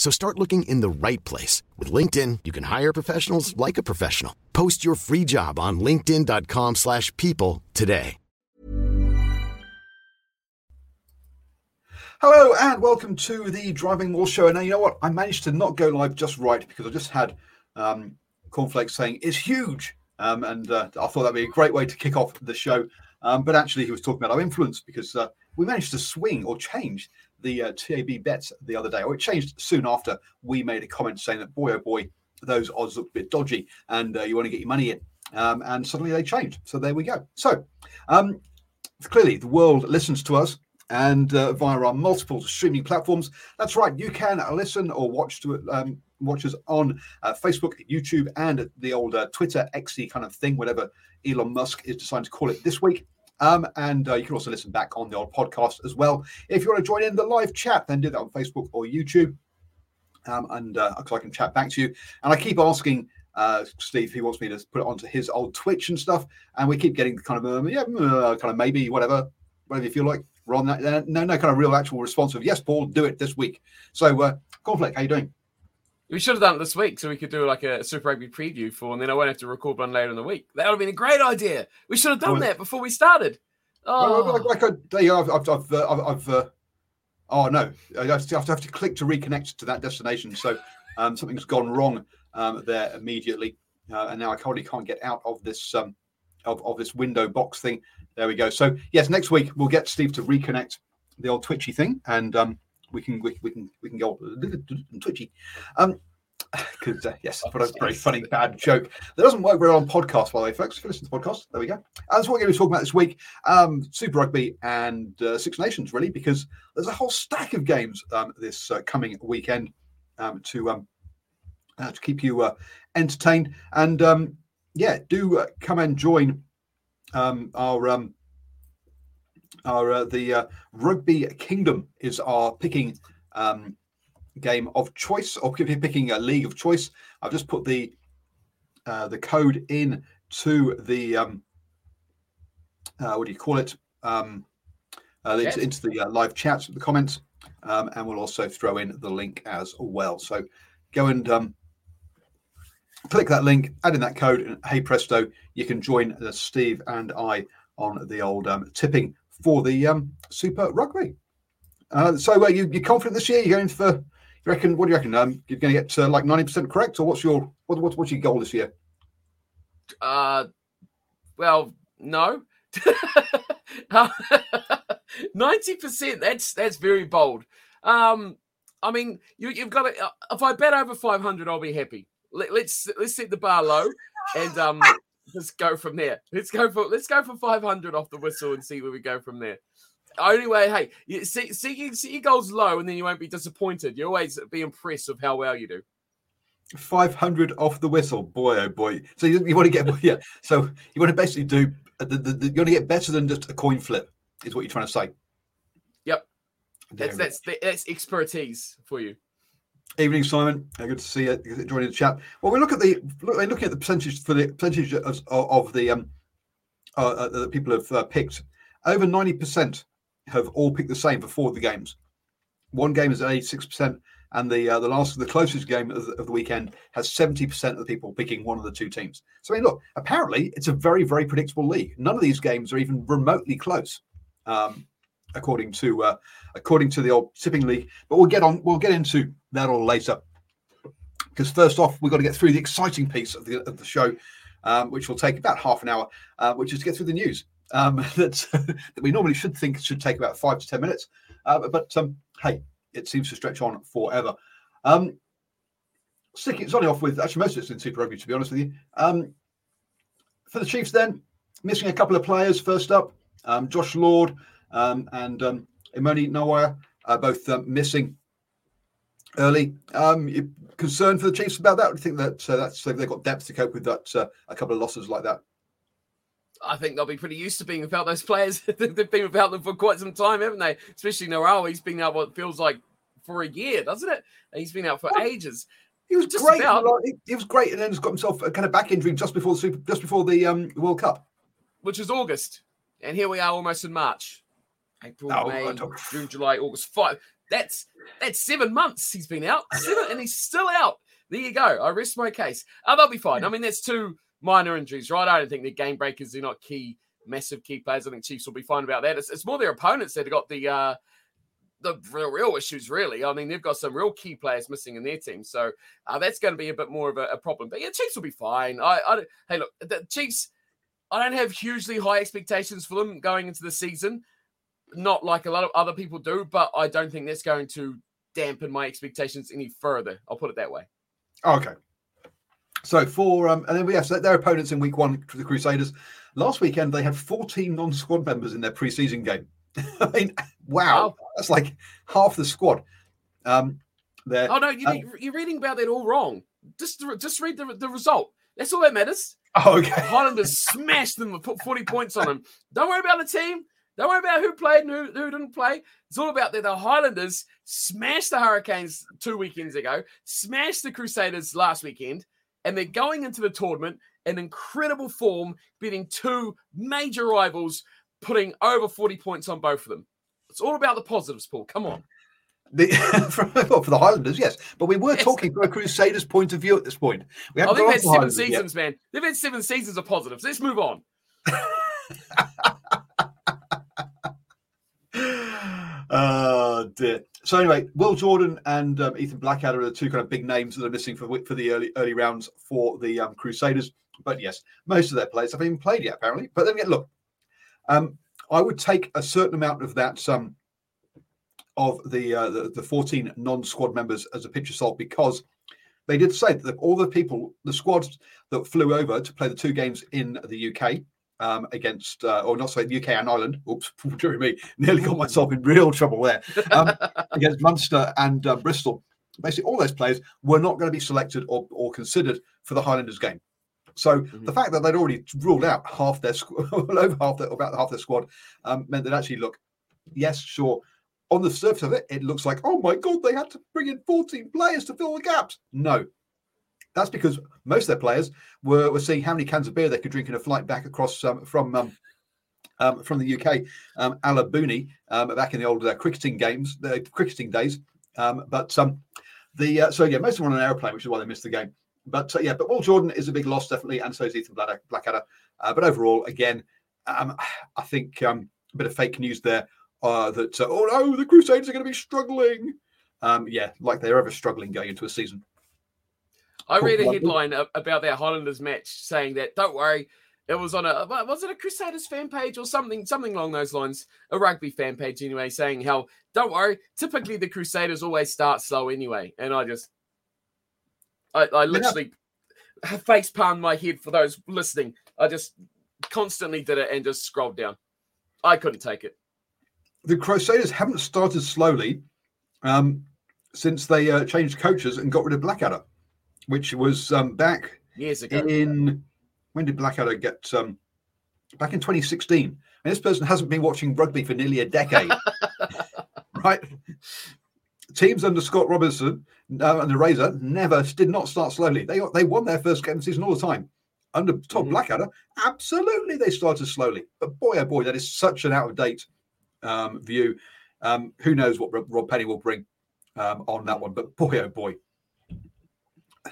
So start looking in the right place. With LinkedIn, you can hire professionals like a professional. Post your free job on linkedin.com slash people today. Hello and welcome to the Driving Maul Show. And now you know what? I managed to not go live just right because I just had um, Cornflakes saying it's huge. Um, and uh, I thought that'd be a great way to kick off the show. Um, but actually, he was talking about our influence because uh, we managed to swing or change the uh, TAB bets the other day, or it changed soon after we made a comment saying that, boy, oh boy, those odds look a bit dodgy and uh, you want to get your money in. Um, and suddenly they changed. So there we go. So um, clearly, the world listens to us and uh, via our multiple streaming platforms. That's right, you can listen or watch to um, watch us on uh, Facebook, YouTube, and the old uh, Twitter, XE kind of thing, whatever Elon Musk is deciding to call it this week. Um, and uh, you can also listen back on the old podcast as well. If you want to join in the live chat, then do that on Facebook or YouTube. Um, and uh, I can chat back to you. And I keep asking uh, Steve, if he wants me to put it onto his old Twitch and stuff. And we keep getting kind of, um, yeah, uh, kind of maybe, whatever, whatever you feel like. Ron, that, uh, no, no kind of real actual response of, yes, Paul, do it this week. So, uh, Conflict, how you doing? We should have done it this week so we could do like a Super Rugby preview for, and then I won't have to record one later in the week. That would have been a great idea. We should have done well, that before we started. Oh, like, like I, you I've, I've, I've, uh, I've uh, oh no, I have to, have to click to reconnect to that destination. So um, something's gone wrong um, there immediately, uh, and now I currently can't get out of this um, of, of this window box thing. There we go. So yes, next week we'll get Steve to reconnect the old Twitchy thing, and um, we can we, we can we can go twitchy. Um, because uh, yes, but a very funny bad joke that doesn't work very well on podcast, by the way, folks. If you listen to the podcast, there we go. And that's what we're going to be talking about this week: um, Super Rugby and uh, Six Nations, really, because there's a whole stack of games um, this uh, coming weekend um, to um, uh, to keep you uh, entertained. And um, yeah, do uh, come and join um, our um, our uh, the uh, Rugby Kingdom is our picking um, game of choice, or picking a league of choice. I've just put the uh, the code in to the um, uh, what do you call it? Um, uh, into, into, the uh, live chat, the comments, um, and we'll also throw in the link as well. So go and um, click that link, add in that code, and hey presto, you can join uh, Steve and I on the old um, tipping for the um, Super Rugby. Uh, so, uh, you, you confident this year? You're going for, you reckon, what do you reckon? Um, you're going to get uh, like 90% correct, or what's your what, what, what's your goal this year? Uh, well, no. 90%, that's that's very bold. Um, I mean, you, have got to, uh, if I bet over 500, I'll be happy. Let, let's let's set the bar low and um let's go from there. Let's go for let's go for 500 off the whistle and see where we go from there. Only way, hey, you see, see, see your goals low, and then you won't be disappointed. You always be impressed with how well you do. 500 off the whistle, boy, oh boy. So you, you want to get, yeah. So you want to basically do, uh, the, the, the, you want to get better than just a coin flip, is what you're trying to say. Yep. That's that's that's expertise for you. Evening, Simon. Good to see you joining the chat. Well, we look at the looking at the percentage for the percentage of, of the um uh, uh, that people have uh, picked. Over ninety percent have all picked the same for four of the games. One game is eighty six percent. and the uh, the last the closest game of the, of the weekend has 70% of the people picking one of the two teams. So I mean, look, apparently it's a very very predictable league. None of these games are even remotely close, um, according to uh, according to the old tipping league. But we'll get on. We'll get into that all later. Because first off, we've got to get through the exciting piece of the of the show, um, which will take about half an hour, uh, which is to get through the news um, that that we normally should think should take about five to ten minutes. Uh, but um, hey, it seems to stretch on forever. Um, sticking it's only off with actually most of it's in Super Rugby, to be honest with you. Um, for the Chiefs, then missing a couple of players. First up, um, Josh Lord um, and um, Emoni Narawa are both um, missing early. Um, you concerned for the Chiefs about that? Do you think that uh, that's they've got depth to cope with that? Uh, a couple of losses like that. I think they'll be pretty used to being without those players. They've been without them for quite some time, haven't they? Especially Noel. He's been out what feels like for a year, doesn't it? He's been out for well, ages. He was just great. About, he, he, was great, and then he's got himself a kind of back injury just before the Super, just before the um, World Cup, which was August, and here we are almost in March, April, oh, May, June, July, August. Five. That's that's seven months he's been out, seven, and he's still out. There you go. I rest my case. Oh, they'll be fine. I mean, that's two minor injuries, right? I don't think they're game breakers. They're not key, massive key players. I think Chiefs will be fine about that. It's, it's more their opponents that have got the uh, the real, real issues, really. I mean, they've got some real key players missing in their team, so uh, that's going to be a bit more of a, a, problem. But yeah, Chiefs will be fine. I, I hey, look, the Chiefs. I don't have hugely high expectations for them going into the season, not like a lot of other people do. But I don't think that's going to dampen my expectations any further. I'll put it that way. Okay, so for um, and then we have so their opponents in week one, for the Crusaders. Last weekend they had 14 non-squad members in their preseason game. I mean, wow, wow, that's like half the squad. Um, there. Oh no, you, um, you're reading about that all wrong. Just just read the, the result. That's all that matters. Oh, okay. Highlanders smashed them and put 40 points on them. Don't worry about the team. Don't worry about who played and who, who didn't play. It's all about that the Highlanders smashed the Hurricanes two weekends ago, smashed the Crusaders last weekend, and they're going into the tournament in incredible form, beating two major rivals, putting over 40 points on both of them. It's all about the positives, Paul. Come on. The, for, well, for the Highlanders, yes, but we were yes. talking from a Crusaders' point of view at this point. We haven't oh, they've had seven seasons, yet. man. They've had seven seasons of positives. Let's move on. oh dear. So anyway, Will Jordan and um, Ethan Blackadder are the two kind of big names that are missing for for the early early rounds for the um, Crusaders. But yes, most of their players haven't even played yet, apparently. But then again, look, um, I would take a certain amount of that um, of the, uh, the, the 14 non-squad members as a pinch of salt because they did say that all the people, the squads that flew over to play the two games in the UK um, against, uh, or not say the UK and Ireland. Oops, dear me, nearly got myself in real trouble there. Um, against Munster and uh, Bristol. Basically, all those players were not going to be selected or, or considered for the Highlanders game. So mm-hmm. the fact that they'd already ruled out half their squad, over half their, about half their squad, um, meant that actually, look, yes, sure, on the surface of it, it looks like, oh my god, they had to bring in 14 players to fill the gaps. No, that's because most of their players were, were seeing how many cans of beer they could drink in a flight back across um, from um, um, from the UK, um, a la Booney, um, back in the old uh, cricketing games, the cricketing days. Um, but um, the uh, so yeah, most of them on an aeroplane, which is why they missed the game. But uh, yeah, but Will Jordan is a big loss definitely, and so is Ethan Blackadder. Uh, but overall, again, I think a bit of fake news there uh, that oh no, the Crusaders are going to be struggling. Yeah, like they're ever struggling going into a season. I read a headline about that Highlanders match saying that don't worry, it was on a was it a Crusaders fan page or something something along those lines, a rugby fan page anyway, saying how don't worry, typically the Crusaders always start slow anyway, and I just I, I literally yeah. face palmed my head for those listening. I just constantly did it and just scrolled down. I couldn't take it. The Crusaders haven't started slowly um, since they uh, changed coaches and got rid of Blackadder which was um, back years ago. In when did Blackadder get? Um, back in 2016. And this person hasn't been watching rugby for nearly a decade, right? Teams under Scott Robertson uh, and the Razor never did not start slowly. They they won their first game of the season all the time. Under Todd mm-hmm. Blackadder, absolutely they started slowly. But boy, oh boy, that is such an out of date um, view. Um, who knows what Rob, Penney will bring um, on that one. But boy, oh boy.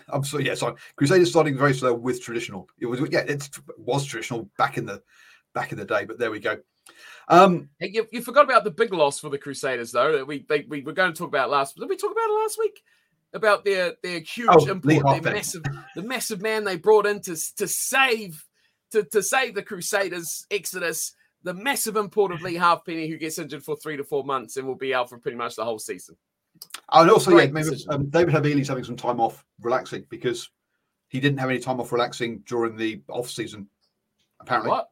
I'm sorry, yeah, sorry. Crusaders starting very slow with traditional. It was yeah, it was traditional back in the back in the day, but there we go. Um, hey, you, you forgot about the big loss for the Crusaders, though. That we they, we were going to talk about last. Did we talk about it last week? About their their huge Oh, import, their massive the massive man they brought in to to save to to save the Crusaders Exodus. The massive import of Leigh Halfpenny, who gets injured for three to four months and will be out for pretty much the whole season. And also, yeah, maybe um, David Havili's having some time off relaxing because he didn't have any time off relaxing during the off season, apparently. What?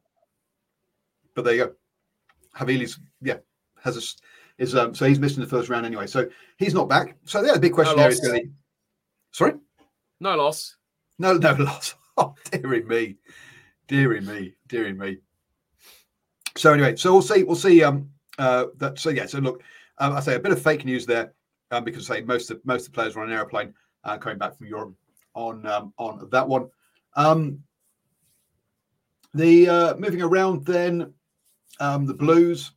But there you go. Havili's yeah has a is um so he's missing the first round anyway, so he's not back. So yeah, the big question No there is going to sorry. No loss. No, no loss. Oh, dearie me, dearie me, dearie me. So anyway, so we'll see. We'll see. Um, uh, that. So yeah. So look, um, I say a bit of fake news there, um, because say most of most of the players were on an aeroplane uh, coming back from Europe on um, on that one. Um, the uh, moving around then, um, the Blues.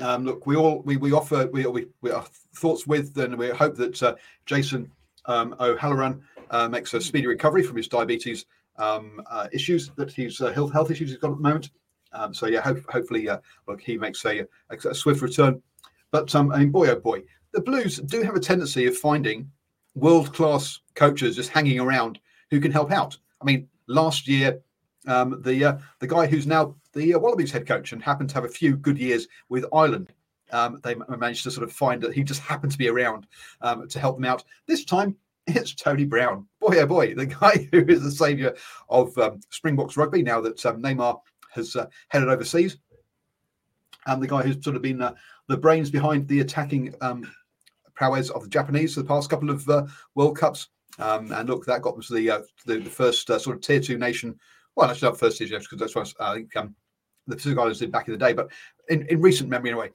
Um, look, we all we we offer we we, we our thoughts with, and we hope that uh, Jason um, O'Halloran makes a speedy recovery from his diabetes uh, issues that he's uh, health health issues he's got at the moment. So yeah, hope, hopefully, uh, look, he makes a, a, a swift return. But um, I mean, boy, oh boy, the Blues do have a tendency of finding world class coaches just hanging around who can help out. I mean, last year, um, the uh, the guy who's now the uh, Wallabies head coach and happened to have a few good years with Ireland. Um, they managed to sort of find that he just happened to be around um, to help them out. This time, it's Tony Brown. Boy, oh boy, the guy who is the saviour of um, Springboks rugby now that um, Nienaber has uh, headed overseas. And the guy who's sort of been uh, the brains behind the attacking um, prowess of the Japanese for the past couple of uh, World Cups. Um, and look, that got them to the uh, the, the first uh, sort of tier two nation. Well, actually, not first tier two because that's what I think um, the Pacific Islands did back in the day. But in, in recent memory, anyway,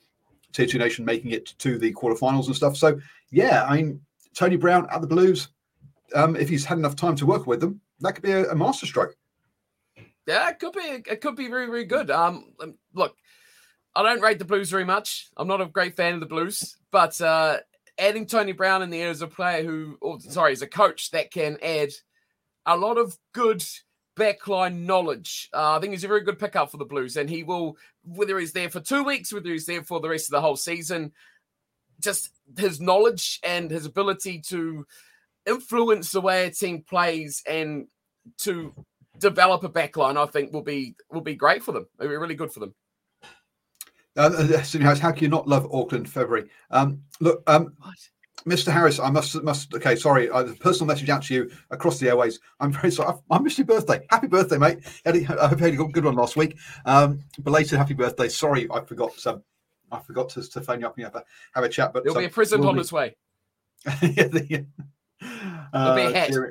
tier two nation making it to the quarterfinals and stuff. So yeah, I mean, Tony Brown at the Blues. Um, if he's had enough time to work with them, that could be a, a masterstroke. Yeah, it could be. It could be very, very good. Um, look, I don't rate the Blues very much. I'm not a great fan of the Blues, but uh, adding Tony Brown in there as a player who, or sorry, as a coach that can add a lot of good backline knowledge. Uh, I think he's a very good pickup for the Blues, and he will, whether he's there for two weeks, whether he's there for the rest of the whole season, just his knowledge and his ability to influence the way a team plays and to develop a backline, I think will be will be great for them. It'll be really good for them. Uh, uh, how can you not love Auckland February? Um, look, um, Mr. Harris, I must must okay, sorry, uh, personal message out to you across the airways. I'm very sorry. I, I missed your birthday. Happy birthday, mate. Eddie, I hope you had a good- one last week. Um, belated happy birthday. Sorry, I forgot. Um, I forgot to, to phone you up and have a have a chat. But There'll be um, a present on be- its way. yeah, the, There'll be a uh,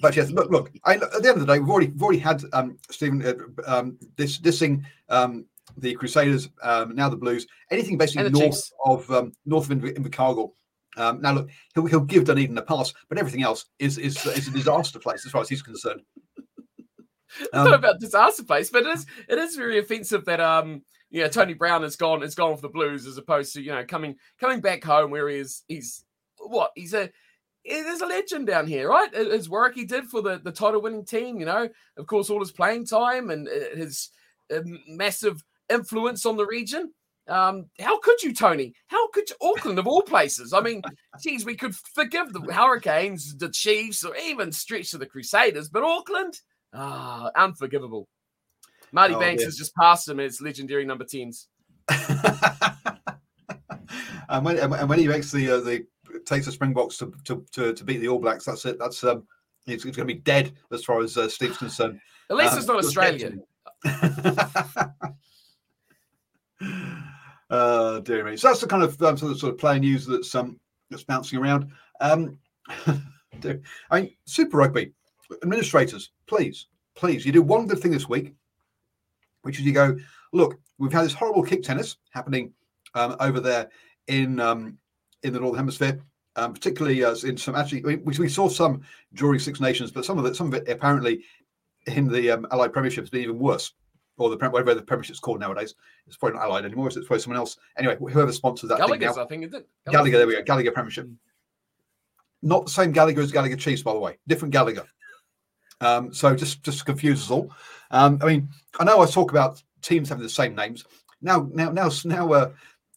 but yes, look, look. I, at the end of the day, we've already we've already had um, Stephen uh, um, this dissing um, the Crusaders, um, now the Blues. Anything basically north Chiefs. of um, north of Inver- Invercargill. Um, now look, he'll, he'll give Dunedin a pass, but everything else is is, is a disaster place as far as he's concerned. I don't Um, about disaster place, but it is it is very offensive that um yeah Tony Brown has gone has gone for the Blues as opposed to you know coming coming back home where he is he's what he's a there's a legend down here, right? His work he did for the the title winning team, you know, of course, all his playing time and uh, his uh, massive influence on the region. Um, how could you, Tony? How could you, Auckland of all places? I mean, geez, we could forgive the Hurricanes, the Chiefs, or even stretch to the Crusaders, but Auckland, ah, unforgivable. Marty Oh, Banks yeah. has just passed him as legendary number tens. and when and when he makes the uh, the takes the Springboks to, to to to beat the All Blacks, that's it. That's um, he's, he's going to be dead as far as uh, Steve's concerned. At least Um, it's not we'll get to Australian. uh, dear me. So that's the kind of um, sort of, sort of player news that's um that's bouncing around. Um, dear- I mean, Super Rugby administrators, please, please, you do one good thing this week, which is you go, look, we've had this horrible kick tennis happening um, over there in um, in the Northern Hemisphere. Um, particularly uh, in some actually, we, we saw some during Six Nations, but some of it, some of it apparently in the um, Allied Premiership has been even worse or the whatever the Premiership's called nowadays. It's probably not Allied anymore. It's probably someone else. Anyway, whoever sponsors that. Gallagher's, thing now, I think, is it? Gallagher. There we go. Gallagher Premiership. Not the same Gallagher as Gallagher Chiefs, by the way. Different Gallagher. Um, so just just to confuse us all. Um, I mean, I know I talk about teams having the same names. Now, now, now, now, uh,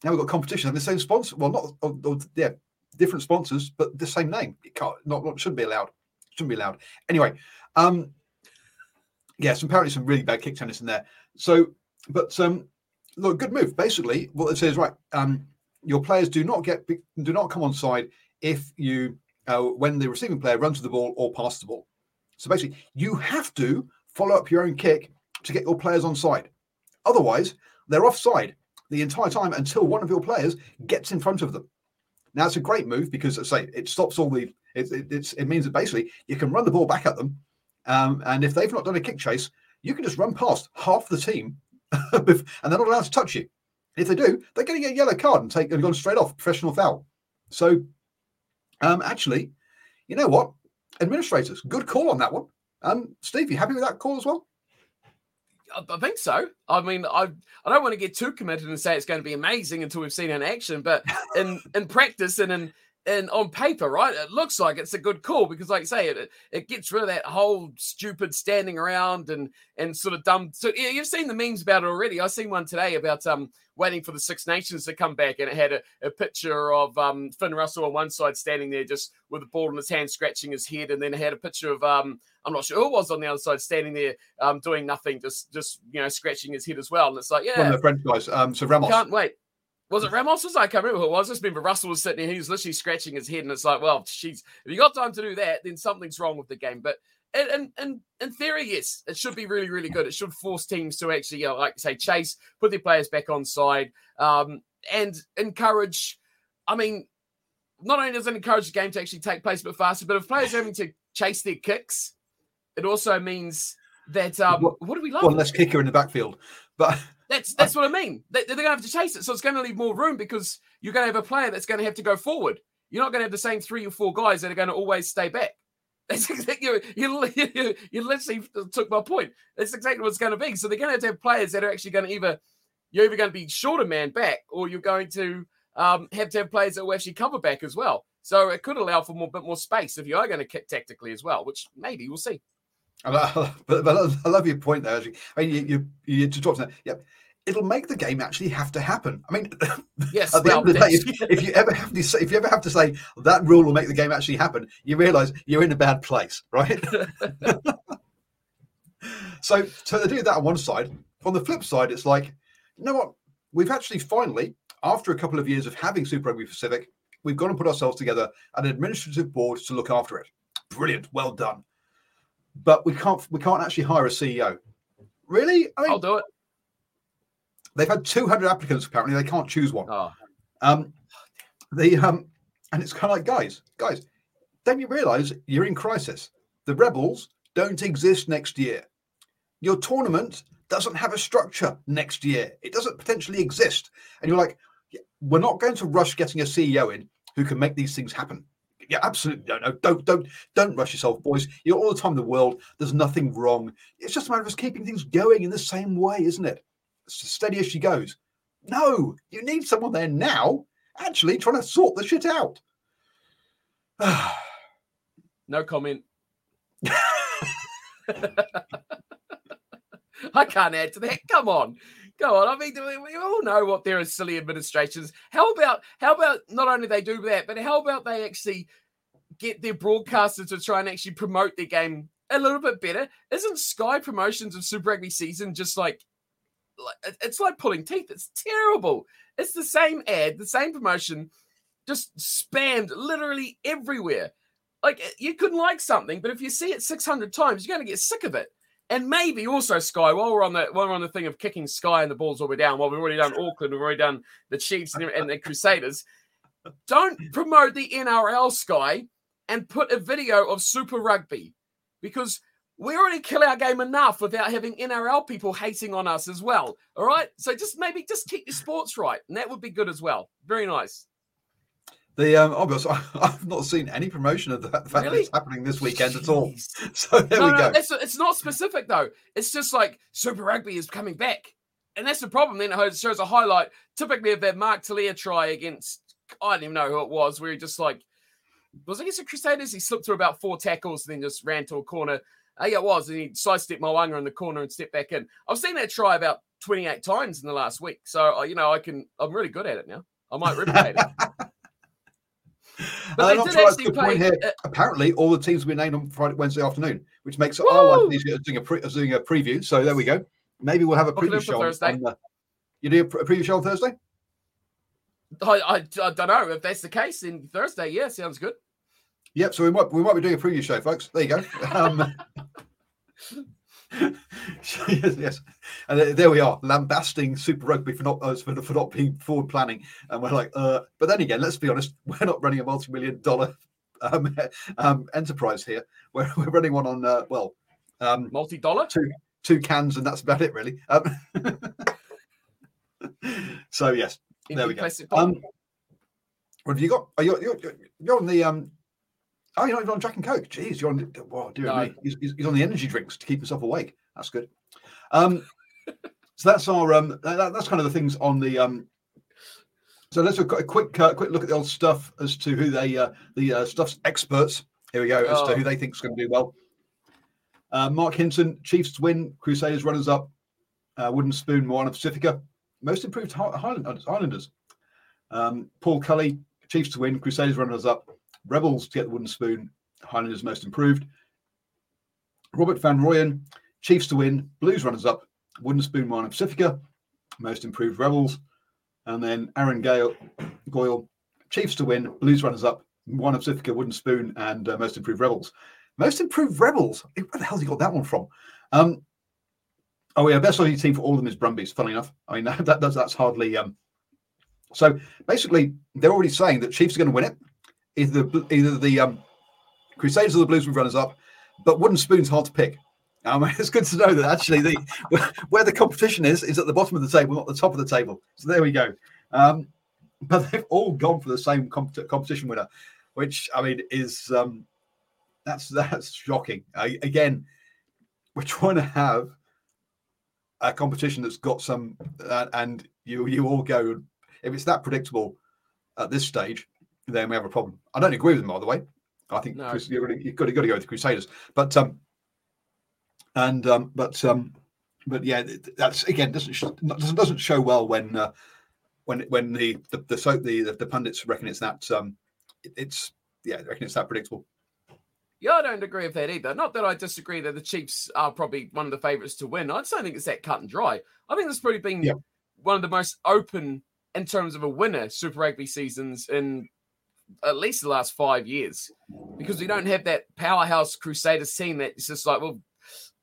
now we've got competition having the same sponsor. Well, not or, or, yeah, different sponsors, but the same name. It can't not, not shouldn't be allowed. Shouldn't be allowed. Anyway, um, yes, apparently some really bad kick tennis in there. So, but um, look, good move. Basically, what it says, right? Um, your players do not get do not come on side if you uh, when the receiving player runs the ball or passes the ball. So basically, you have to follow up your own kick to get your players on side. Otherwise, they're offside the entire time until one of your players gets in front of them. Now, it's a great move because, as I say, it stops all the. It, it, it means that basically you can run the ball back at them, um, and if they've not done a kick chase, you can just run past half the team, and they're not allowed to touch you. If they do, they're getting a yellow card and take and gone straight off professional foul. So, um, actually, you know what? Administrators, good call on that one. Um, Steve, you happy with that call as well? I think so. I mean, I I don't want to get too committed and say it's going to be amazing until we've seen it in action, but in in practice and in and on paper, right, it looks like it's a good call because, like I say, it it gets rid of that whole stupid standing around and and sort of dumb. So yeah, you've seen the memes about it already. I seen one today about um waiting for the Six Nations to come back, and it had a, a picture of um Finn Russell on one side standing there just with the ball in his hand, scratching his head, and then it had a picture of um I'm not sure who it was on the other side standing there um doing nothing, just just you know scratching his head as well. And it's like yeah, one of the French guys. Um, so Ramos can't wait. Was it Ramos? Was I can't remember who it was. I just remember Russell was sitting there. He was literally scratching his head, and it's like, well, jeez, if you got time to do that, then something's wrong with the game. But in, in, in theory, yes, it should be really, really good. It should force teams to actually, you know, like say, chase, put their players back on side, um, and encourage. I mean, not only does it encourage the game to actually take place a bit faster, but if players are having to chase their kicks, it also means that um, what, what do we love? One less kicker in the backfield, but that's that's what I mean. They, are going to have to chase it, so it's going to leave more room because you're going to have a player that's going to have to go forward. You're not going to have the same three or four guys that are going to always stay back. That's exactly you, you, you, you literally took my point. That's exactly what it's going to be. So they're going to have to have players that are actually going to either you're either going to be shorter man back, or you're going to um, have to have players that will actually cover back as well. So it could allow for more bit more space if you are going to kick tactically as well, which maybe we'll see. but, but I love your point there. Actually. I mean, you you, you talk to that. Yep it'll make the game actually have to happen. I mean, yes. at the end of the day, if, if, you ever have to say, if you ever have to say that rule will make the game actually happen, you realise you're in a bad place, right? so, so they do that on one side. On the flip side, it's like, you know what? We've actually finally, after a couple of years of having Super Rugby Pacific, we've gone and put ourselves together an administrative board to look after it. Brilliant, well done. But we can't we can't actually hire a CEO. Really? I mean, I'll do it. They've had 200 applicants. Apparently, they can't choose one. Oh. Um, the um, and it's kind of like, guys, guys, don't you realise you're in crisis? The rebels don't exist next year. Your tournament doesn't have a structure next year. It doesn't potentially exist. And you're like, we're not going to rush getting a CEO in who can make these things happen. Yeah, absolutely. No, no, don't, don't, don't rush yourself, boys. You're all the time in the world. There's nothing wrong. It's just a matter of us keeping things going in the same way, isn't it? Steady as she goes. No, you need someone there now, actually trying to sort the shit out. no comment. I can't add to that. Come on. Go on. I mean, we all know what there are silly administrations. How about how about not only they do that, but how about they actually get their broadcasters to try and actually promote their game a little bit better? Isn't Sky promotions of Super Rugby season just like it's like pulling teeth. It's terrible. It's the same ad, the same promotion, just spammed literally everywhere. Like eh, you can like something, but if you see it 600 times, you're going to get sick of it. And maybe also Sky, while we're on the while we're on the thing of kicking Sky and the balls all the way down, while we've already done Auckland, we've already done the Chiefs and, and the Crusaders. Don't promote the NRL Sky and put a video of Super Rugby because we already kill our game enough without having NRL people hating on us as well. All right. So just maybe just keep your sports right. And that would be good as well. Very nice. The um, obvious, I've not seen any promotion of that, the fact Really? that it's happening this weekend at all. So there no, we no, go. It's, it's not specific though. It's just like Super Rugby is coming back, and that's the problem. Then it shows a highlight, typically of that Mark Telea try against I don't even know who it was, where he just like was it against the Crusaders. He slipped through about four tackles, and then just ran to a corner. Uh, yeah, it was, and he sidestepped Mo'unga in the corner and stepped back in. I've seen that try about twenty eight times in the last week, so uh, you know I can. I'm really good at it now. I might replicate it. But Uh, they did sure actually play- here. uh, Apparently, all the teams will be named on Friday, Wednesday afternoon, which makes it our life easier doing a, pre- doing a preview. So there we go. Maybe we'll have a preview show. on- Thursday. on you do a, pre- a preview show on Thursday? I, I, I don't know if that's the case. Then Thursday, yeah, sounds good. Yep. So we might we might be doing a preview show, folks. There you go. Um, yes, yes. And there we are, lambasting Super Rugby for not uh, for, for not being forward planning, and we're like, uh, but then again, let's be honest, we're not running a multi-million dollar um, um, enterprise here. We're, we're running one on uh, well, um, Multi dollar. two two cans, and that's about it, really. Um, so yes, there we go. Um, what have you got? Are you you're, you're, you're on the um? Oh, you're not even on Jack and Coke. Jeez, you're on. The, oh, dear No. me. He's, he's, on the energy drinks to keep himself awake. That's good. Um, so that's our um. That, that's kind of the things on the um. So let's have a quick uh, quick look at the old stuff as to who they uh, the uh, stuff's experts. Here we go as to Oh. who they think is going to do well. Uh, Marc Hinton, Chiefs to win, Crusaders runners up, uh, Wooden Spoon, Moana Pacifica, most improved Hi- Highland, Islanders. Um, Paul Cully, Chiefs to win, Crusaders runners up, Rebels to get the wooden spoon, Highlanders most improved. Robert Van Royen, Chiefs to win, Blues runners up, wooden spoon, Moana Pacifica, most improved Rebels. And then Aaron Gale, Goile, Chiefs to win, Blues runners up, Moana Pacifica, wooden spoon, and uh, most improved Rebels. Most improved Rebels. Where the hell's he got that one from? Um, oh yeah, best Aussie team for all of them is Brumbies. Funny enough, I mean that, that's that's hardly um, so basically, they're already saying that Chiefs are going to win it. Either the, either the um, Crusaders or the Blues with runners up, but wooden spoon's hard to pick. Um, it's good to know that actually the where the competition is is at the bottom of the table, not the top of the table. So there we go. Um, but they've all gone for the same comp- competition winner, which I mean is um, that's that's shocking. Uh, again, we're trying to have a competition that's got some, uh, and you you all go if it's that predictable at this stage, then we have a problem. I don't agree with them, by the way. I think No. Crus- you're you've got to, got to go with the Crusaders, but um, and um, but um, but yeah, that's again doesn't sh- doesn't doesn't show well when uh, when when the the the, so the the pundits reckon it's that um, it- it's yeah, they reckon it's that predictable. Yeah, I don't agree with that either. Not that I disagree that the Chiefs are probably one of the favourites to win. I just don't think it's that cut and dry. I think has probably been Yeah. one of the most open in terms of a winner Super Rugby seasons in at least the last five years, because we don't have that powerhouse Crusaders team that's just like, well,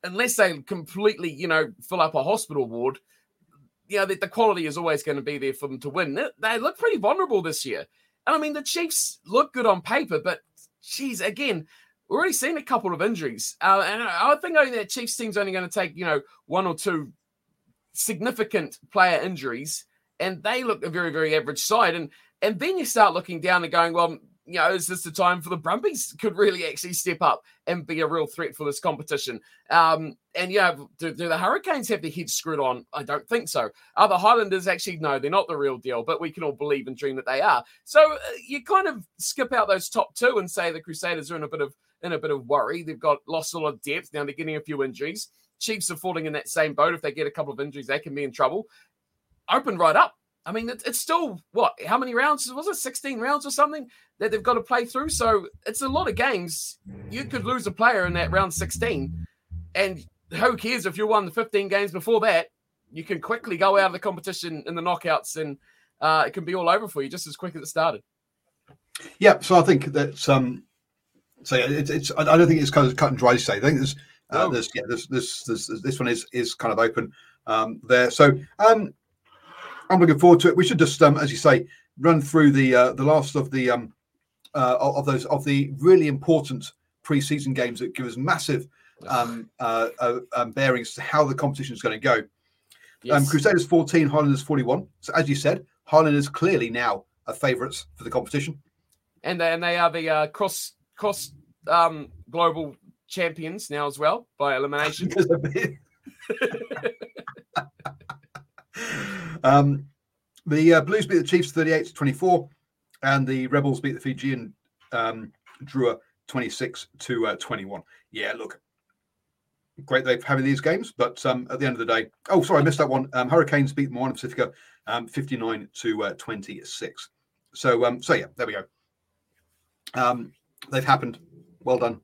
unless they completely, you know, fill up a hospital ward, you know, the, the quality is always going to be there for them to win. They, they look pretty vulnerable this year. And I mean, the Chiefs look good on paper, but geez, again, we've already seen a couple of injuries. Uh, and I I think only that Chiefs team's only going to take, you know, one or two significant player injuries, and they look a very, very average side. And and then you start looking down and going, well, you know, is this the time for the Brumbies could really actually step up and be a real threat for this competition? Um, and yeah, do, do the Hurricanes have their heads screwed on? I don't think so. Are the Highlanders actually no? They're not the real deal, but we can all believe and dream that they are. So uh, you kind of skip out those top two and say the Crusaders are in a bit of in a bit of worry. They've got lost a lot of depth now. They're getting a few injuries. Chiefs are falling in that same boat. If they get a couple of injuries, they can be in trouble. Open right up. I mean, it, it's still what? How many rounds was it? Sixteen rounds or something that they've got to play through. So it's a lot of games. You could lose a player in that round sixteen, and who cares if you won the fifteen games before that? You can quickly go out of the competition in the knockouts, and uh, it can be all over for you just as quick as it started. Yeah, so I think that um, so it's, it's I don't think it's kind of cut and dry to say. I think there's uh, No. there's yeah there's this this this one is is kind of open um, there. So um, I'm looking forward to it. We should just um, as you say run through the uh, the last of the um, uh, of those of the really important preseason games that give us massive um, uh, uh, um, bearings to how the competition is going to go. Um, Yes. Crusaders 14, Highlanders 41. So as you said, Highlanders clearly now are favourites for the competition. and they, and they are the uh, cross cross um, global champions now as well by elimination. um, the uh, Blues beat the Chiefs 38 to 24, and the Rebels beat the Fijian um, Drua 26 to uh, 21. Yeah, look, great they're having these games, but um, at the end of the day, oh, sorry, I missed that one. Um, Hurricanes beat the Moana Pacifica um, 59 to uh, 26. So, um, so yeah, there we go. Um, they've happened. Well done.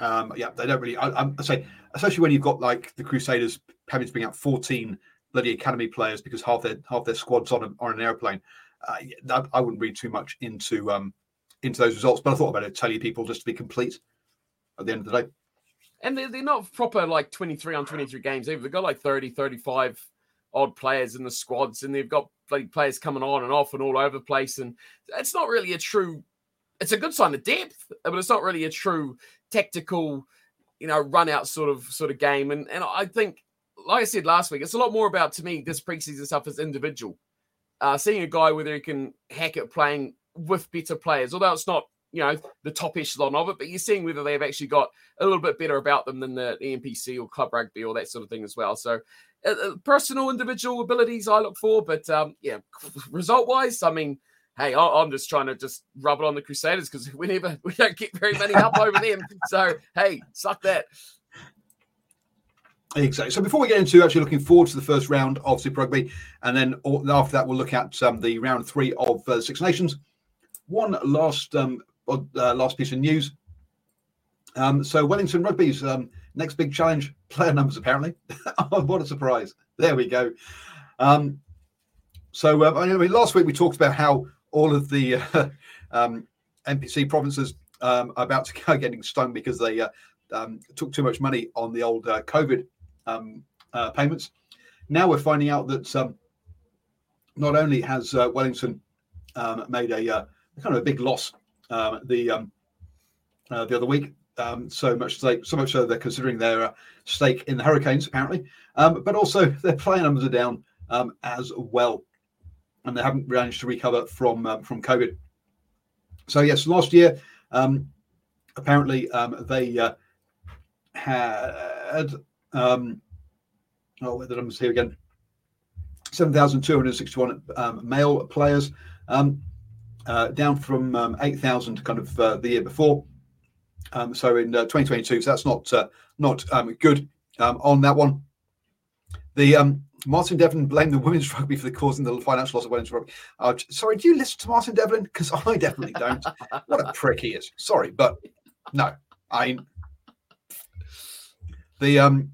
Um, yeah, they don't really. I, I say, especially when you've got like the Crusaders having to bring out 14 bloody academy players because half their half their squads on a, on an airplane. Uh, I wouldn't read too much into um, into those results, but I thought about it. Tell you people just to be complete at the end of the day. And they're, they're not proper like 23 on 23 games either. They've got like 30, 35 odd players in the squads, and they've got like players coming on and off and all over the place. And it's not really a true. It's a good sign of depth, but it's not really a true tactical, you know, run out sort of sort of game. And and I think, like I said last week, it's a lot more about to me this preseason stuff as individual. Uh, seeing a guy whether he can hack it playing with better players, although it's not you know the top echelon of it, but you're seeing whether they've actually got a little bit better about them than the NPC or club rugby or that sort of thing as well. So uh, uh, personal individual abilities I look for, but um, yeah, result wise, I mean, hey, I'm just trying to just rub it on the Crusaders because we never we don't get very many up over them. So hey, suck that. Exactly. So before we get into actually looking forward to the first round of Super Rugby, and then after that we'll look at um, the round three of uh, Six Nations. One last um, uh, last piece of news. Um, so Wellington Rugby's um, next big challenge, player numbers apparently. What a surprise! There we go. Um, so uh, last week we talked about how all of the um, NPC provinces are about to go getting stung because they uh, took too much money on the old uh, COVID um, uh, payments. Now we're finding out that um, not only has uh, Wellington um, made a kind of a big loss the the other week, so much so, so much so they're considering their stake in the Hurricanes apparently, but also their player numbers are down as well and they haven't managed to recover from um, from COVID. So yes, last year um, apparently um, they uh, had um, oh, where the numbers here again? Seven thousand two hundred sixty-one um, male players, um, uh, down from um, eight thousand kind of uh, the year before. Um, so in uh, 2022, so that's not uh, not um, good um, on that one. The um, Martin Devlin blamed the women's rugby for the causing the financial loss of women's rugby. Uh, sorry, do you listen to Martin Devlin? Because I definitely don't. what a prick he is. Sorry, but no, I. The um,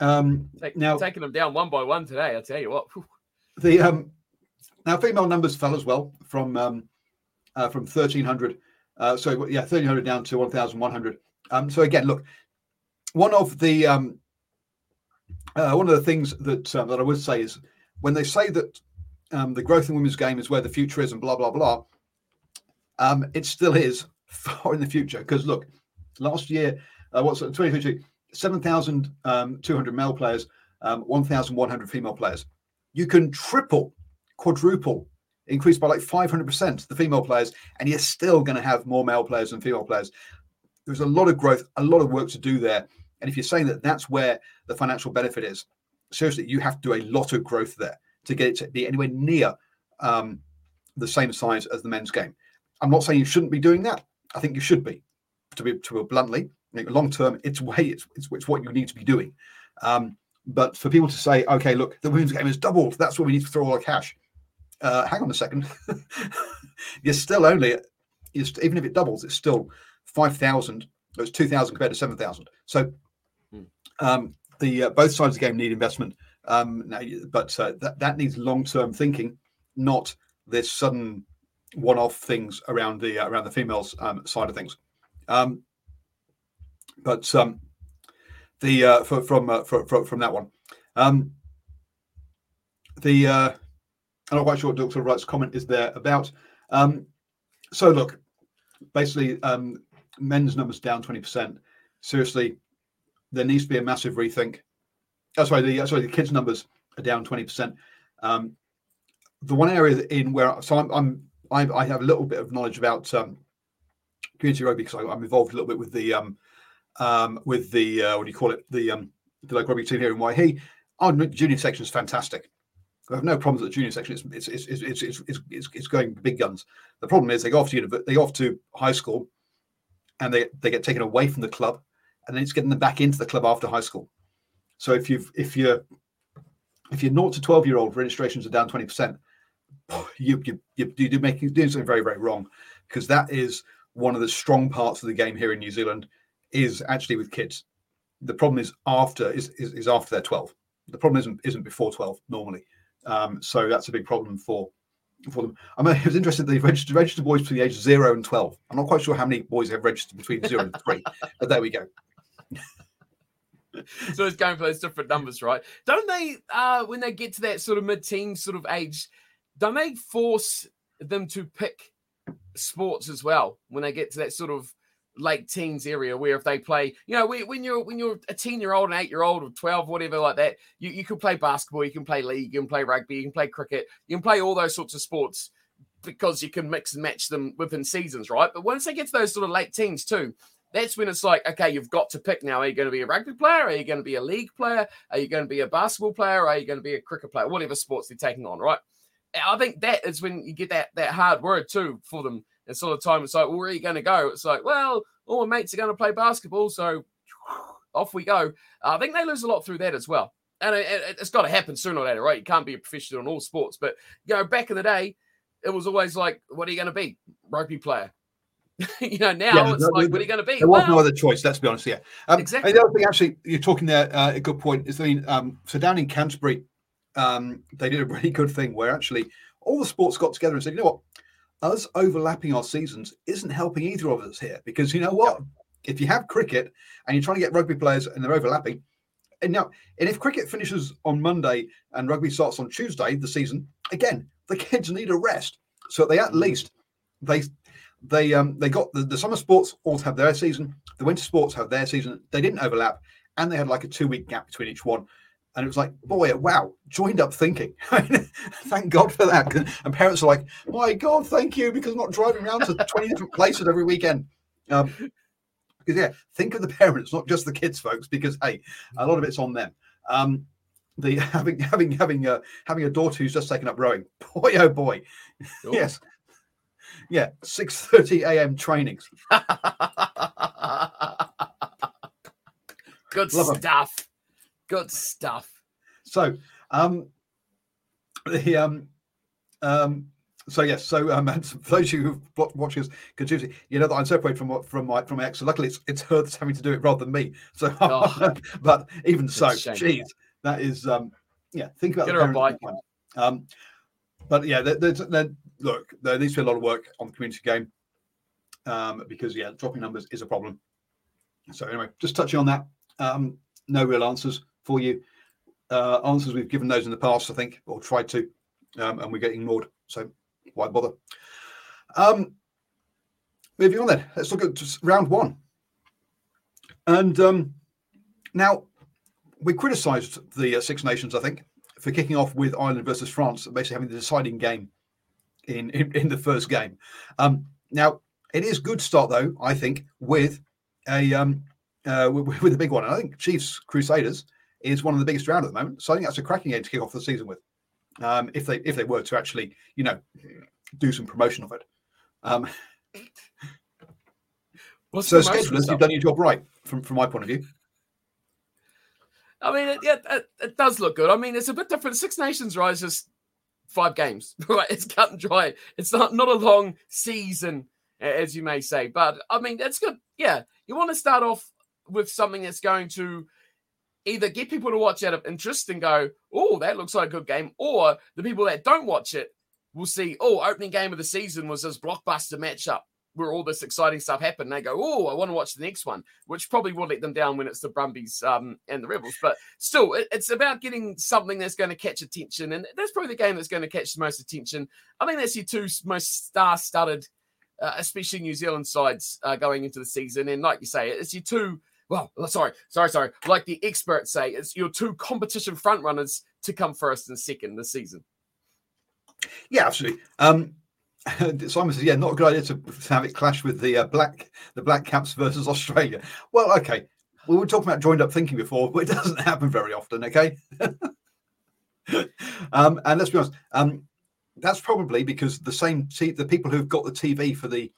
um, Take, now taking them down one by one today. I tell you what. The um, now female numbers fell as well from um, uh, from thirteen hundred. Uh, so yeah, thirteen hundred down to one thousand one hundred. Um, so again, look, one of the um, uh, one of the things that uh, that I would say is when they say that um, the growth in women's game is where the future is and blah blah blah, um, it still is far in the future. Because look, last year, uh, what's 2022, 7,200 um, male players, um, 1,100 female players. You can triple, quadruple, increase by like 500% the female players, and you're still going to have more male players than female players. There's a lot of growth, a lot of work to do there. And if you're saying that that's where the financial benefit is, seriously, you have to do a lot of growth there to get it to be anywhere near um, the same size as the men's game. I'm not saying you shouldn't be doing that. I think you should be, to be to be bluntly. Long term, it's way it's, it's, it's what you need to be doing. Um, but for people to say, okay, look, the women's game has doubled. That's where we need to throw all our cash. Uh, hang on a second. you're still only, you're, even if it doubles, it's still five thousand. It's two thousand compared to seven thousand. So um, the uh, both sides of the game need investment, um, now, but uh, that that needs long term thinking, not this sudden one off things around the uh, around the females um, side of things. Um, but um, the uh, for, from, uh, for, from from that one, um, the uh, I'm not quite sure what Dr. Wright's comment is there about. Um, so look, basically, um, men's numbers down twenty percent. Seriously, there needs to be a massive rethink. Oh, sorry, the sorry, the kids' numbers are down twenty percent. Um, the one area in where so I'm, I'm I, I have a little bit of knowledge about um, community rugby because I'm involved a little bit with the um, um, with the uh, what do you call it the um, the local rugby team here in Waihi. Our junior section is fantastic. I have no problems with the junior section. It's it's it's it's it's, it's, it's, going big guns. The problem is they go off to they go off to high school, and they they get taken away from the club, and then it's getting them back into the club after high school. So if you've if you're if you're not to 12 year old registrations are down 20 percent you you you you do making doing something very very wrong because that is one of the strong parts of the game here in New Zealand is actually with kids. The problem is after is is, is after they're 12. The problem isn't isn't before 12 normally. Um, so that's a big problem for for them. I mean, it was interesting they've registered, registered boys between the ages zero and 12. I'm not quite sure how many boys have registered between zero and three, but there we go. so it's going for those different numbers, right? Don't they, uh, when they get to that sort of mid-teen sort of age, don't they force them to pick sports as well when they get to that sort of late teens area where if they play, you know, when you're when you're a teen year old, an eight year old, or twelve, whatever like that, you, you can play basketball, you can play league, you can play rugby, you can play cricket, you can play all those sorts of sports because you can mix and match them within seasons, right? But once they get to those sort of late teens too, that's when it's like, okay, you've got to pick now. Are you going to be a rugby player? Are you going to be a league player? Are you going to be a basketball player? Are you going to be a cricket player? Whatever sports they're taking on, right? I think that is when you get that that hard word too for them. And sort of time, it's like, well, where are you going to go? It's like, well, all my mates are going to play basketball, so off we go. Uh, I think they lose a lot through that as well. And it, it, it's got to happen sooner or later, right? You can't be a professional in all sports. But, you know, back in the day, it was always like, what are you going to be? Rugby player. you know, now yeah, it's no, like, what are you going to be? There was well, no other choice. Let's be honest. Yeah, um, exactly. the other thing, actually, you're talking there. Uh, a good point is. I mean, um, so down in Canterbury, um, they did a really good thing where actually all the sports got together and said, you know what, us overlapping our seasons isn't helping either of us here because you know what, if you have cricket and you're trying to get rugby players and they're overlapping, and now, and if cricket finishes on Monday and rugby starts on Tuesday, the season again, the kids need a rest. So they at mm. least they they um they got the, the summer sports all have their season, the winter sports have their season. They didn't overlap, and they had like a two week gap between each one. And it was like, boy, wow, joined up thinking. thank God for that. And parents are like, my God, thank you, because I'm not driving around to 20 different places every weekend. Um, because yeah, think of the parents, not just the kids, folks, because hey, a lot of it's on them. Um, the having having having a having a daughter who's just taken up rowing. Boy, oh boy, Ooh. yes, yeah, six thirty a.m. trainings. Good Love stuff. Them. Good stuff. So, um, the um, um, so yes, so um, and for those of you who watch us continuously, you know that I'm separated from from my from my ex. So luckily, it's it's her that's having to do it rather than me. So, oh. but even so, jeez, that is um, yeah. Think about Get the her a bike. Um, but yeah, there, there's, there, look, there needs to be a lot of work on the community game um, because yeah, dropping numbers is a problem. So anyway, just touching on that. Um, no real answers for you. Uh, answers we've given those in the past, I think, or tried to, um, and we're getting ignored. So why bother? Um, moving on then, let's look at round one. And um, now we criticised the uh, Six Nations, I think, for kicking off with Ireland versus France, basically having the deciding game in in, in the first game. Um, now it is good start though, I think, with a um, uh, with, with a big one. I think Chiefs Crusaders is one of the biggest around at the moment. So I think that's a cracking game to kick off the season with. Um, if they if they were to actually, you know, do some promotion of it. Um, What's so schedulers, you've done your job right from from my point of view. I mean, it, yeah, it, it, does look good. I mean, it's a bit different. Six Nations Rise just five games, right? It's cut and dry. It's not not a long season, as you may say, but I mean, that's good. Yeah, you want to start off with something that's going to either get people to watch out of interest and go, oh, that looks like a good game, or the people that don't watch it will see, oh, opening game of the season was this blockbuster matchup where all this exciting stuff happened. they go, oh, I want to watch the next one, which probably will let them down when it's the Brumbies um, and the Rebels. But still, it, it's about getting something that's going to catch attention. And that's probably the game that's going to catch the most attention. I think that's your two most star studded, uh, especially New Zealand sides uh, going into the season. And like you say, it's your two well, sorry, sorry, sorry. Like the experts say, it's your two competition frontrunners to come first and second this season. Yeah, absolutely. Um, Simon says, "Yeah, not a good idea to, have it clash with the uh, black the Black Caps versus Australia." Well, okay, we were talking about joined up thinking before, but it doesn't happen very often. Okay, um, and let's be honest, um, that's probably because the same te- the people who've got the TV for the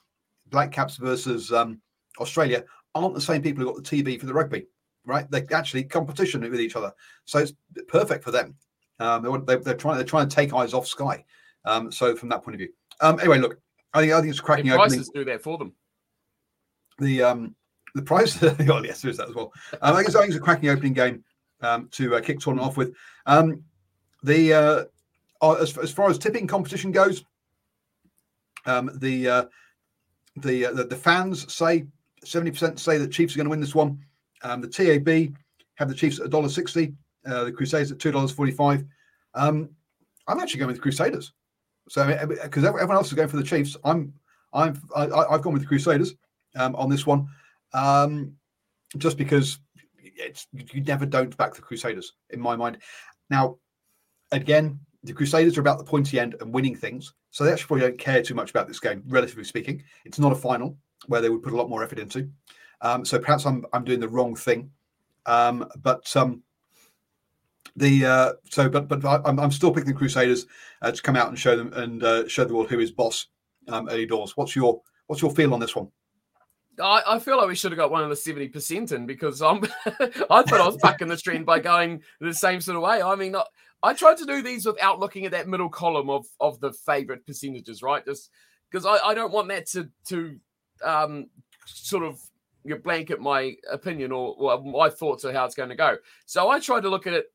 Black Caps versus um, Australia aren't the same people who got the TV for the rugby, right? They actually competition with each other, so it's perfect for them. Um, they want, they, they're trying they're trying to take eyes off Sky. Um, so from that point of view, um, anyway, look, I think I think it's cracking opening. prices do that for them. The um the price, oh yes, there is that as well. Um, I think it's, I think it's a cracking opening game um, to uh, kick tournament off with. Um, the uh, uh, as, as far as tipping competition goes, um, the uh, the, uh, the the fans say seventy percent say that Chiefs are going to win this one. Um, the TAB have the Chiefs at $1.60, uh, the Crusaders at two dollars forty-five. Um, I'm actually going with the Crusaders. So because everyone else is going for the Chiefs, I'm I'm I- I've gone with the Crusaders um, on this one, um, just because it's you never don't back the Crusaders in my mind. Now, again, the Crusaders are about the pointy end and winning things, so they actually probably don't care too much about this game, relatively speaking. It's not a final where they would put a lot more effort into. Um, so perhaps I'm I'm doing the wrong thing, um, but um, the uh, so but but I- I'm, I'm still picking the Crusaders uh, to come out and show them and uh, show the world who is boss um, early doors. What's your what's your feel on this one? I, I feel like we should have got one of the seventy percent in because I'm. I thought I was bucking the trend by going the same sort of way. I mean, I, I tried to do these without looking at that middle column of of the favorite percentages, right? Just because I, I don't want that to to um sort of you blanket my opinion or, or my thoughts of how it's going to go. So I tried to look at it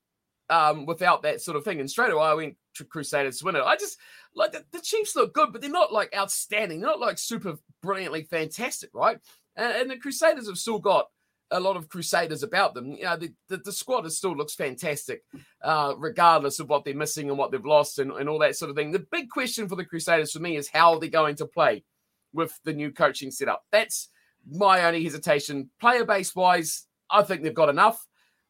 um without that sort of thing, and straight away I went to Crusaders to win it. I just like the, the Chiefs look good, but they're not like outstanding. They're not like super brilliantly fantastic, right? And, and the Crusaders have still got a lot of Crusaders about them. You know, the, the, the squad still looks fantastic, uh, regardless of what they're missing and what they've lost and, and all that sort of thing. The big question for the Crusaders for me is how are they're going to play with the new coaching setup. That's my only hesitation. Player base wise, I think they've got enough.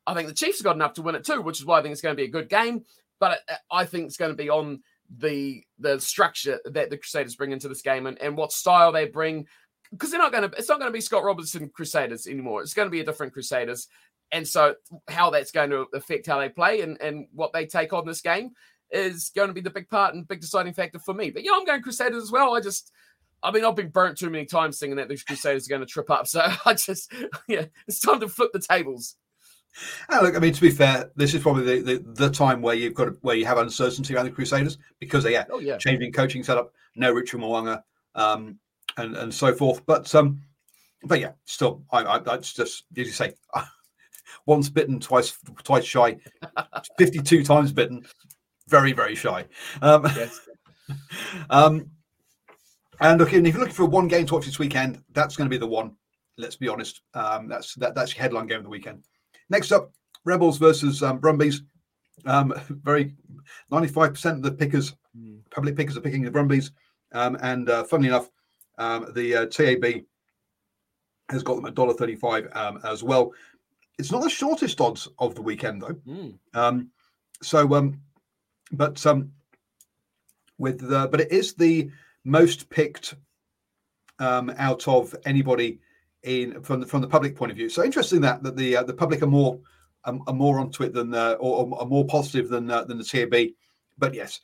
I think the Chiefs have got enough to win it too, which is why I think it's going to be a good game. But uh, I think it's going to be on the the structure that the Crusaders bring into this game and, and what style they bring. Because they're not going to, it's not going to be Scott Robertson Crusaders anymore. It's going to be a different Crusaders. And so, how that's going to affect how they play and, and what they take on this game is going to be the big part and big deciding factor for me. But yeah, I'm going Crusaders as well. I just, I mean, I've been burnt too many times thinking that the Crusaders are going to trip up. So I just, yeah, it's time to flip the tables. Oh, look, I mean, to be fair, this is probably the, the, the time where you've got where you have uncertainty around the Crusaders because they yeah, Oh yeah, changing coaching setup, no Richard Mo'unga, um, and and so forth. But um, but yeah, still, I, I it's just as you say, once bitten, twice twice shy, fifty two times bitten, very very shy. Um, yes. um, and look, and if you're looking for one game to watch this weekend, that's going to be the one. Let's be honest. Um, that's that, that's your headline game of the weekend. Next up, Rebels versus um, Brumbies. Um, very 95% of the pickers, public pickers, are picking the Brumbies. Um, and uh, funnily enough, um, the uh, TAB has got them at $1.35 um, as well. It's not the shortest odds of the weekend, though. Mm. Um, so, um, but um, with the, but it is the most picked um, out of anybody in from the from the public point of view. So interesting that that the uh, the public are more um, are more onto it than uh, or, or are more positive than uh, than the TAB. But yes,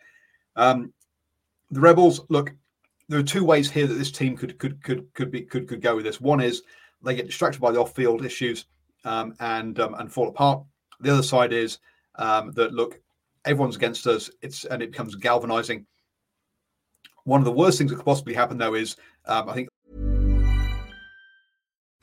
um, the Rebels look. There are two ways here that this team could could could could be could could go with this. One is they get distracted by the off field issues um, and um, and fall apart. The other side is um, that look, everyone's against us. It's and it becomes galvanizing. One of the worst things that could possibly happen, though, is um, I think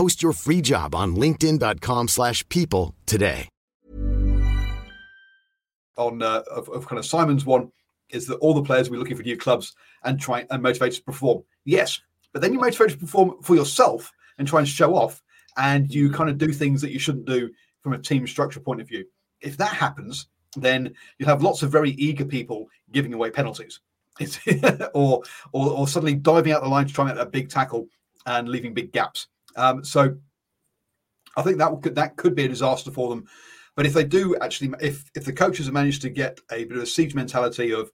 Post your free job on linkedin.com/people slash people today. on uh, of, of kind of Simon's one is that all the players will be looking for new clubs and try and motivate to perform. Yes, but then you motivate to perform for yourself and try and show off, and you kind of do things that you shouldn't do from a team structure point of view. If that happens, then you have lots of very eager people giving away penalties, or, or or suddenly diving out the line to try and make a big tackle and leaving big gaps. Um, so I think that could that could be a disaster for them. But if they do actually, if if the coaches have managed to get a bit of a siege mentality of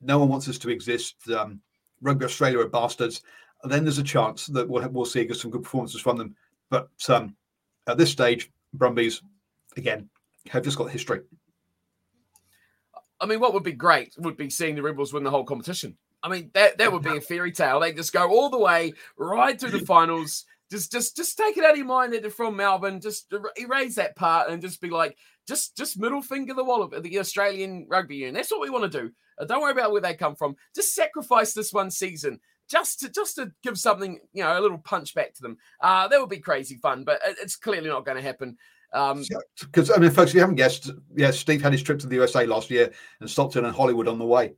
no one wants us to exist, um, Rugby Australia are bastards, then there's a chance that we'll we'll see some good performances from them. But um, at this stage, Brumbies again have just got history. I mean, what would be great would be seeing the Rebels win the whole competition. I mean, that that would be a fairy tale. They just go all the way right through the finals. Just, just, just take it out of your mind that they're from Melbourne. Just er- erase that part and just be like, just, just middle finger the wall of the Australian rugby union. That's what we want to do. Uh, don't worry about where they come from. Just sacrifice this one season, just to, just to give something, you know, a little punch back to them. Uh, that would be crazy fun, but it's clearly not going to happen. Um, Because I mean, folks, if you haven't guessed, yes, Steve had his trip to the USA last year and Stockton and Hollywood on the way.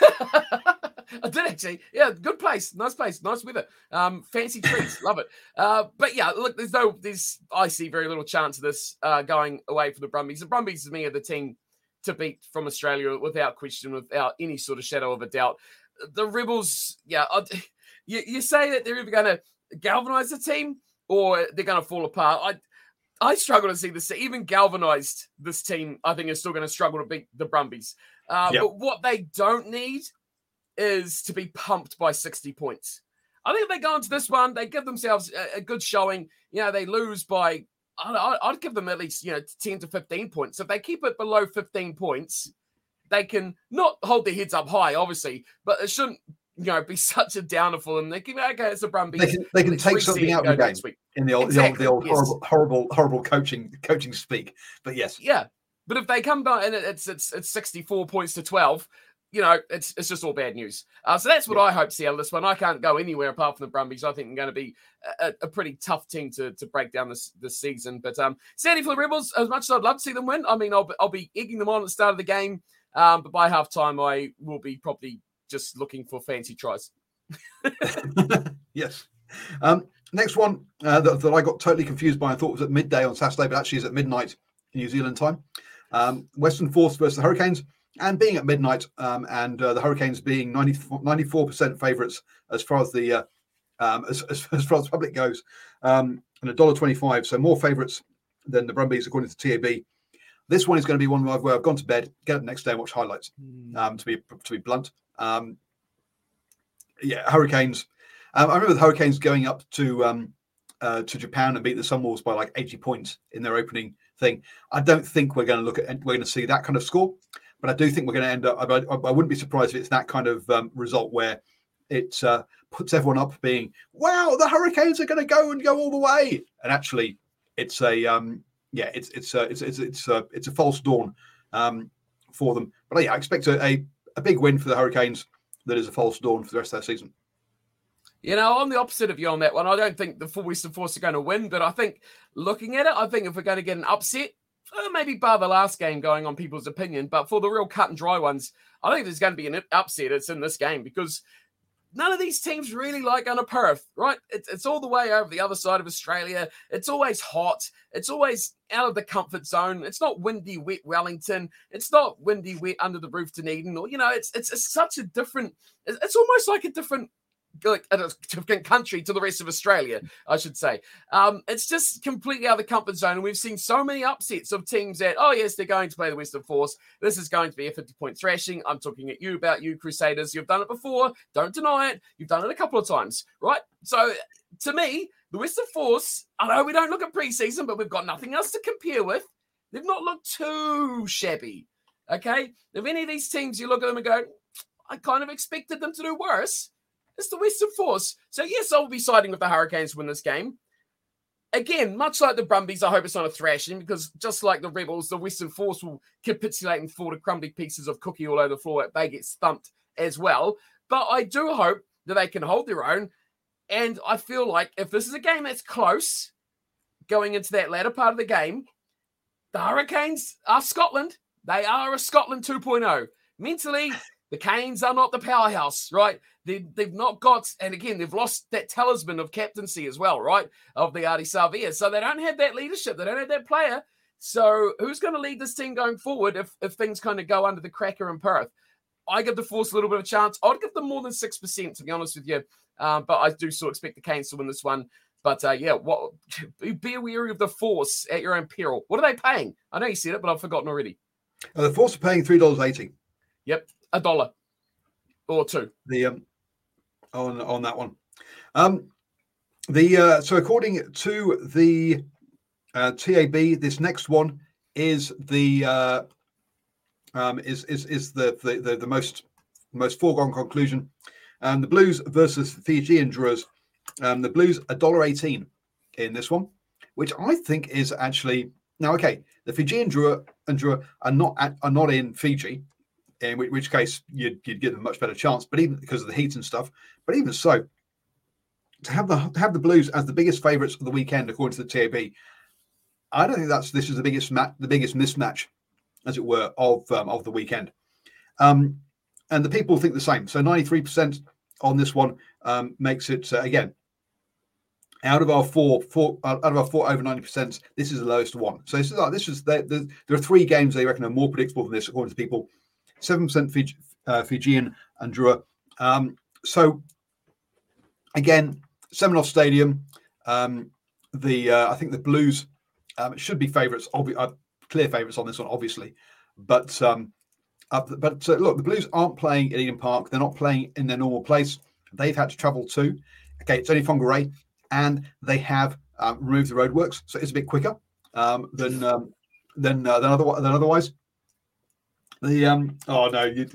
I did actually. Yeah, good place. Nice place. Nice weather. Um, fancy trees. Love it. Uh, but yeah, look, there's no, there's, I see very little chance of this uh, going away for the Brumbies. The Brumbies, to me, are the team to beat from Australia without question, without any sort of shadow of a doubt. The Rebels, yeah, I, you, you say that they're either going to galvanize the team or they're going to fall apart. I, I struggle to see this. Even galvanized, this team, I think, is still going to struggle to beat the Brumbies. Uh, Yep. But what they don't need is to be pumped by 60 points. I think if they go into this one, they give themselves a, a good showing. You know, they lose by, I, I'd give them at least, you know, 10 to 15 points. If they keep it below 15 points, they can not hold their heads up high, obviously, but it shouldn't, you know, be such a downer for them. They can, okay, it's a Brumbies. They can they can take something out of the game in the old Exactly, the old, the old yes. horrible horrible horrible coaching coaching speak. But yes, Yeah, but if they come back and it's it's it's sixty four points to twelve, you know, it's it's just all bad news. Uh, so that's what I hope to see out of this one. I can't go anywhere apart from the Brumbies. I think I'm going to be a, a pretty tough team to to break down this this season. But um, sadly for the Rebels, as much as I'd love to see them win, I mean, I'll be, I'll be egging them on at the start of the game. Um, but by half time, I will be probably just looking for fancy tries. yes. Um, next one uh, that, that I got totally confused by. I thought was at midday on Saturday, but actually is at midnight New Zealand time. Um, Western Force versus the Hurricanes, and being at midnight, um, and uh, the Hurricanes being 94 percent favourites as far as the uh, um, as, as, as far as the public goes, um, and a dollar twenty-five, so more favourites than the Brumbies according to TAB. This one is going to be one where I've, gone to bed, get up the next day and watch highlights. Um, to be to be blunt, um, yeah, Hurricanes. Um, I remember the Hurricanes going up to um, uh, to Japan and beat the Sunwolves by like 80 points in their opening thing. I don't think we're going to look at we're going to see that kind of score, but I do think we're going to end up. I, I, wouldn't be surprised if it's that kind of um, result where it uh, puts everyone up being, "Wow, the Hurricanes are going to go and go all the way," and actually, it's a um, yeah, it's it's a, it's it's it's a, it's a false dawn um, for them. But yeah, I expect a, a a big win for the Hurricanes. That is a false dawn for the rest of their season. You know, I'm the opposite of you on that one. I don't think the full Western Force are going to win, but I think looking at it, I think if we're going to get an upset, uh, maybe bar the last game going on people's opinion, but for the real cut and dry ones, I think there's going to be an upset. It's in this game because none of these teams really like to Perth, right? It's, it's all the way over the other side of Australia. It's always hot. It's always out of the comfort zone. It's not windy, wet Wellington. It's not windy, wet under the roof Dunedin. Or you know, it's it's, it's such a different. It's almost like a different a different country to the rest of Australia, I should say. Um, it's just completely out of the comfort zone. And we've seen so many upsets of teams that, oh, yes, they're going to play the Western Force. This is going to be a 50 point thrashing. I'm talking at you about you, Crusaders. You've done it before. Don't deny it. You've done it a couple of times, right? So to me, the Western Force, I know we don't look at preseason, but we've got nothing else to compare with. They've not looked too shabby. Okay. If any of these teams you look at them and go, I kind of expected them to do worse, it's the Western Force. So, yes, I'll be siding with the Hurricanes to win this game. Again, much like the Brumbies, I hope it's not a thrashing because just like the Rebels, the Western Force will capitulate and fall to crumbly pieces of cookie all over the floor. They get stumped as well. But I do hope that they can hold their own. And I feel like if this is a game that's close going into that latter part of the game, the Hurricanes are Scotland. They are a Scotland 2.0. Mentally, the Canes are not the powerhouse, right? They, they've not got, and again, they've lost that talisman of captaincy as well, right? Of the Ardie Savea. So they don't have that leadership. They don't have that player. So who's going to lead this team going forward if, if things kind of go under the cracker in Perth? I give the Force a little bit of a chance. I'd give them more than 6%, to be honest with you. Um, but I do still expect the Canes to win this one. But uh, yeah, what be wary of the Force at your own peril. What are they paying? I know you said it, but I've forgotten already. Uh, the Force are paying $3.80. Yep, a dollar or two. The um, on on that one. Um, the uh, so according to the uh, TAB, this next one is the uh, um, is is is the the, the, the most most foregone conclusion. Um, the Blues versus Fijian Drua. Um, the Blues a dollar eighteen in this one, which I think is actually now okay. The Fijian Drua and Drua are not at, are not in Fiji, in which, case you'd, you'd give them a much better chance. But even because of the heat and stuff, but even so, to have the to have the Blues as the biggest favourites of the weekend according to the TAB, I don't think that's this is the biggest match, the biggest mismatch, as it were, of um, of the weekend. Um, and the people think the same. So ninety three percent on this one um, makes it uh, again out of our four, four uh, out of our four over ninety percent. This is the lowest one. So this is like this is the, the, there are three games they reckon are more predictable than this according to people. Seven percent Fiji, uh, Fijian and Drua. Um, so again, Semenoff Stadium. Um, the uh, I think the Blues um, should be favourites, obvi- uh, clear favourites on this one, obviously. But um, uh, but uh, look, the Blues aren't playing at Eden Park. They're not playing in their normal place. They've had to travel too. Okay, it's only Whangarei, and they have um, removed the roadworks, so it's a bit quicker um, than um, than uh, than, other, than otherwise. The um, oh no, you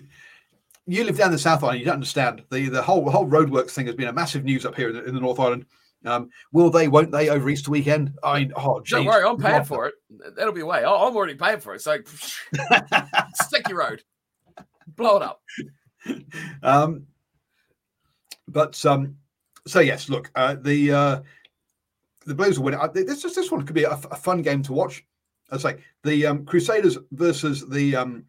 you live down the South Island, you don't understand the the whole whole roadworks thing has been a massive news up here in the, in the North Island. Um, will they? Won't they? Over Easter weekend? I mean, oh, geez. Don't worry, I'm paying for it. That'll be away. I'm already paying for it. So sticky road, blow it up. Um, but um, so yes, look, uh, the uh, the Blues will win. This this one could be a, a fun game to watch. I'd say the um, Crusaders versus the um,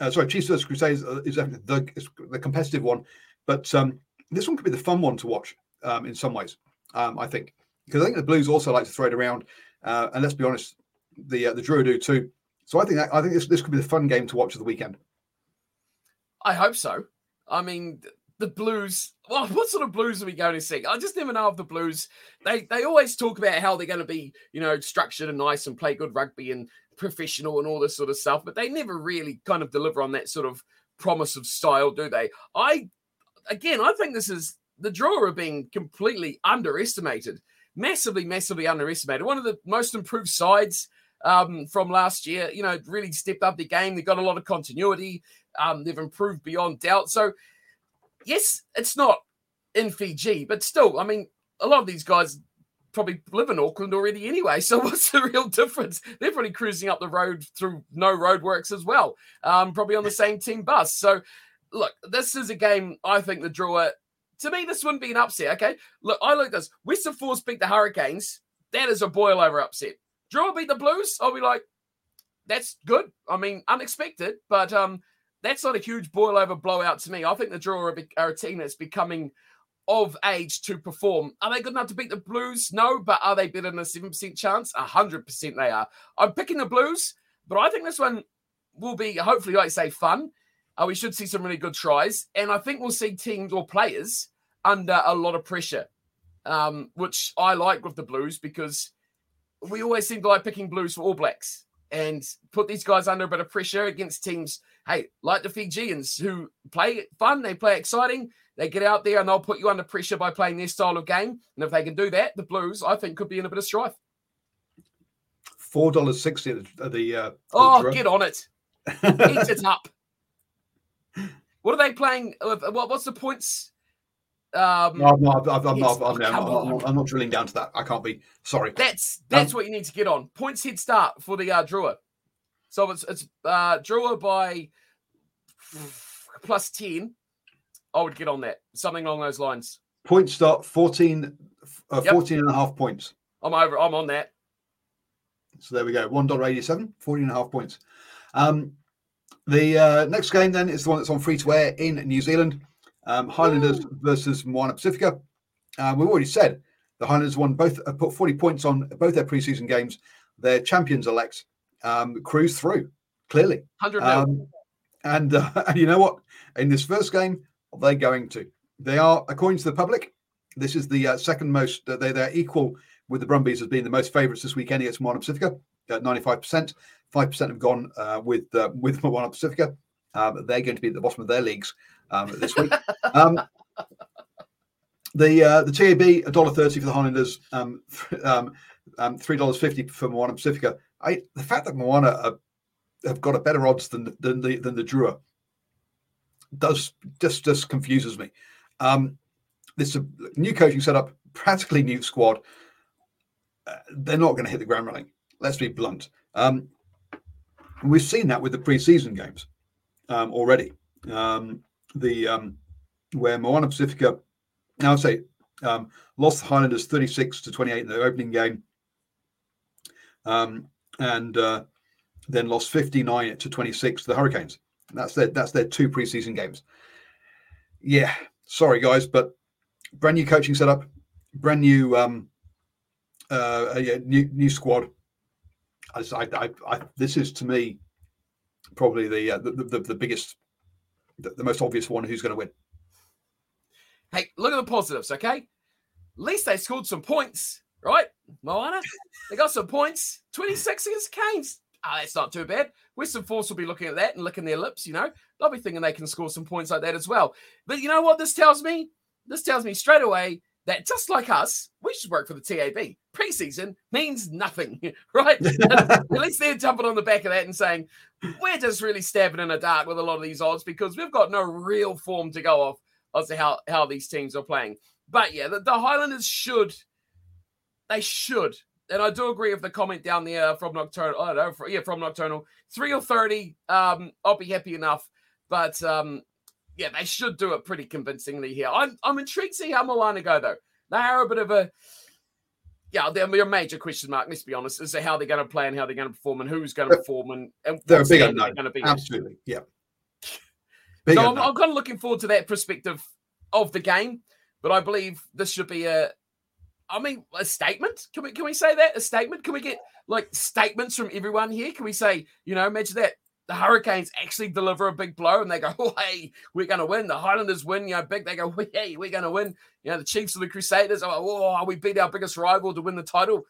uh, sorry Chiefs versus Crusaders is the is the competitive one, but um, this one could be the fun one to watch um, in some ways. Um, I think because I think the Blues also like to throw it around, uh, and let's be honest, the uh, the Drua do too. So I think that, I think this this could be the fun game to watch of the weekend. I hope so. I mean, the Blues. Well, what sort of Blues are we going to see? I just never know of the Blues. They they always talk about how they're going to be, you know, structured and nice and play good rugby and professional and all this sort of stuff, but they never really kind of deliver on that sort of promise of style, do they? I again, I think this is the Drua are being completely underestimated, massively, massively underestimated. One of the most improved sides um, from last year. You know, really stepped up the game. They've got a lot of continuity. Um, they've improved beyond doubt. So, yes, it's not in Fiji, but still, I mean, a lot of these guys probably live in Auckland already anyway. So what's the real difference? They're probably cruising up the road through no roadworks as well, um, probably on the same team bus. So look, this is a game I think the Drua. To me, this wouldn't be an upset. Okay, look, I look at this. Western Force beat the Hurricanes. That is a boil over upset. Drua beat the Blues. I'll be like, that's good. I mean, unexpected, but um, that's not a huge boil over blowout to me. I think the Drua are, are a team that's becoming of age to perform. Are they good enough to beat the Blues? No, but are they better than a 7% chance? 100% they are. I'm picking the Blues, but I think this one will be, hopefully, like I say, fun. Uh, we should see some really good tries. And I think we'll see teams or players under a lot of pressure, um, which I like with the Blues because we always seem to like picking Blues for All Blacks and put these guys under a bit of pressure against teams, hey, like the Fijians who play fun, they play exciting, they get out there and they'll put you under pressure by playing their style of game. And if they can do that, the Blues, I think, could be in a bit of strife. four dollars sixty at the, uh, the Oh, get on it. Eat it up. What are they playing? uh, What, what's the points? Um, No, I'm not. I'm, I'm, Yes, not, I'm, I'm, come I'm, on. not, I'm not drilling down to that. I can't be. Sorry. That's that's Um, what you need to get on. Points head start for the uh, Drua. So it's it's uh, Drua by plus ten. I would get on that. Something along those lines. Point start 14, uh, Yep. 14 and a half points. I'm over. I'm on that. So there we go. $1.87, 14 and a half points. Um, the uh, next game then is the one that's on free to air in New Zealand. Um, Highlanders versus Moana Pacifica. Uh, we've already said the Highlanders won both, uh, put 40 points on both their preseason games. Their champions elect um, cruised through, clearly. Hundred. Um, and, uh, and you know what? In this first game, they're going to. They are, according to the public, this is the uh, second most, uh, they, they're equal with the Brumbies as being the most favourites this weekend against Moana Pacifica at 95%. 5% have gone uh, with uh, with Moana Pacifica. Um, they're going to be at the bottom of their leagues um, this week. um, the uh, the TAB a dollar thirty for the Highlanders, um, um, um, three dollars fifty for Moana Pacifica. I the fact that Moana are, have got a better odds than than the than the Drua does just just confuses me. Um, this a new coaching setup, practically new squad. Uh, they're not going to hit the ground running. Let's be blunt. Um, we've seen that with the preseason games um, already. Um, the um, where Moana Pacifica, now I'd say, um, lost the Highlanders 36 to 28 in their opening game, um, and uh, then lost 59 to 26 to the Hurricanes. That's their that's their two preseason games. Yeah, sorry guys, but brand new coaching setup, brand new um, uh, yeah, new new squad. I, I, I, this is to me probably the uh, the, the, the biggest, the, the most obvious one who's going to win. Hey, look at the positives, okay? At least they scored some points, right? Moana, they got some points. 26 against Canes. Ah, that's not too bad. Western Force will be looking at that and licking their lips, you know. They'll be thinking they can score some points like that as well. But you know what this tells me? This tells me straight away that just like us, we should work for the TAB. Preseason means nothing, right? At least they're jumping on the back of that and saying, we're just really stabbing in the dark with a lot of these odds because we've got no real form to go off as to how, how these teams are playing. But yeah, the, the Highlanders should, they should. And I do agree with the comment down there from Nocturnal. I don't know, for, yeah, from Nocturnal. Three or 30, um, I'll be happy enough. But um, yeah, they should do it pretty convincingly here. I'm, I'm intrigued to see how Moana go, though. They are a bit of a, yeah, they're a major question mark, let's be honest, as to how they're going to play and how they're going to perform and who's going to perform and, and They're a big unknown. going to be. Absolutely, yeah. Big So I'm. I'm kind of looking forward to that perspective of the game, but I believe this should be a, I mean, a statement. Can we can we say that a statement? Can we get like statements from everyone here? Can we say, you know, imagine that the Hurricanes actually deliver a big blow and they go, oh hey, we're going to win. The Highlanders win, you know, big. They go, hey, we're going to win. You know, the Chiefs or the Crusaders, are, oh, we beat our biggest rival to win the title.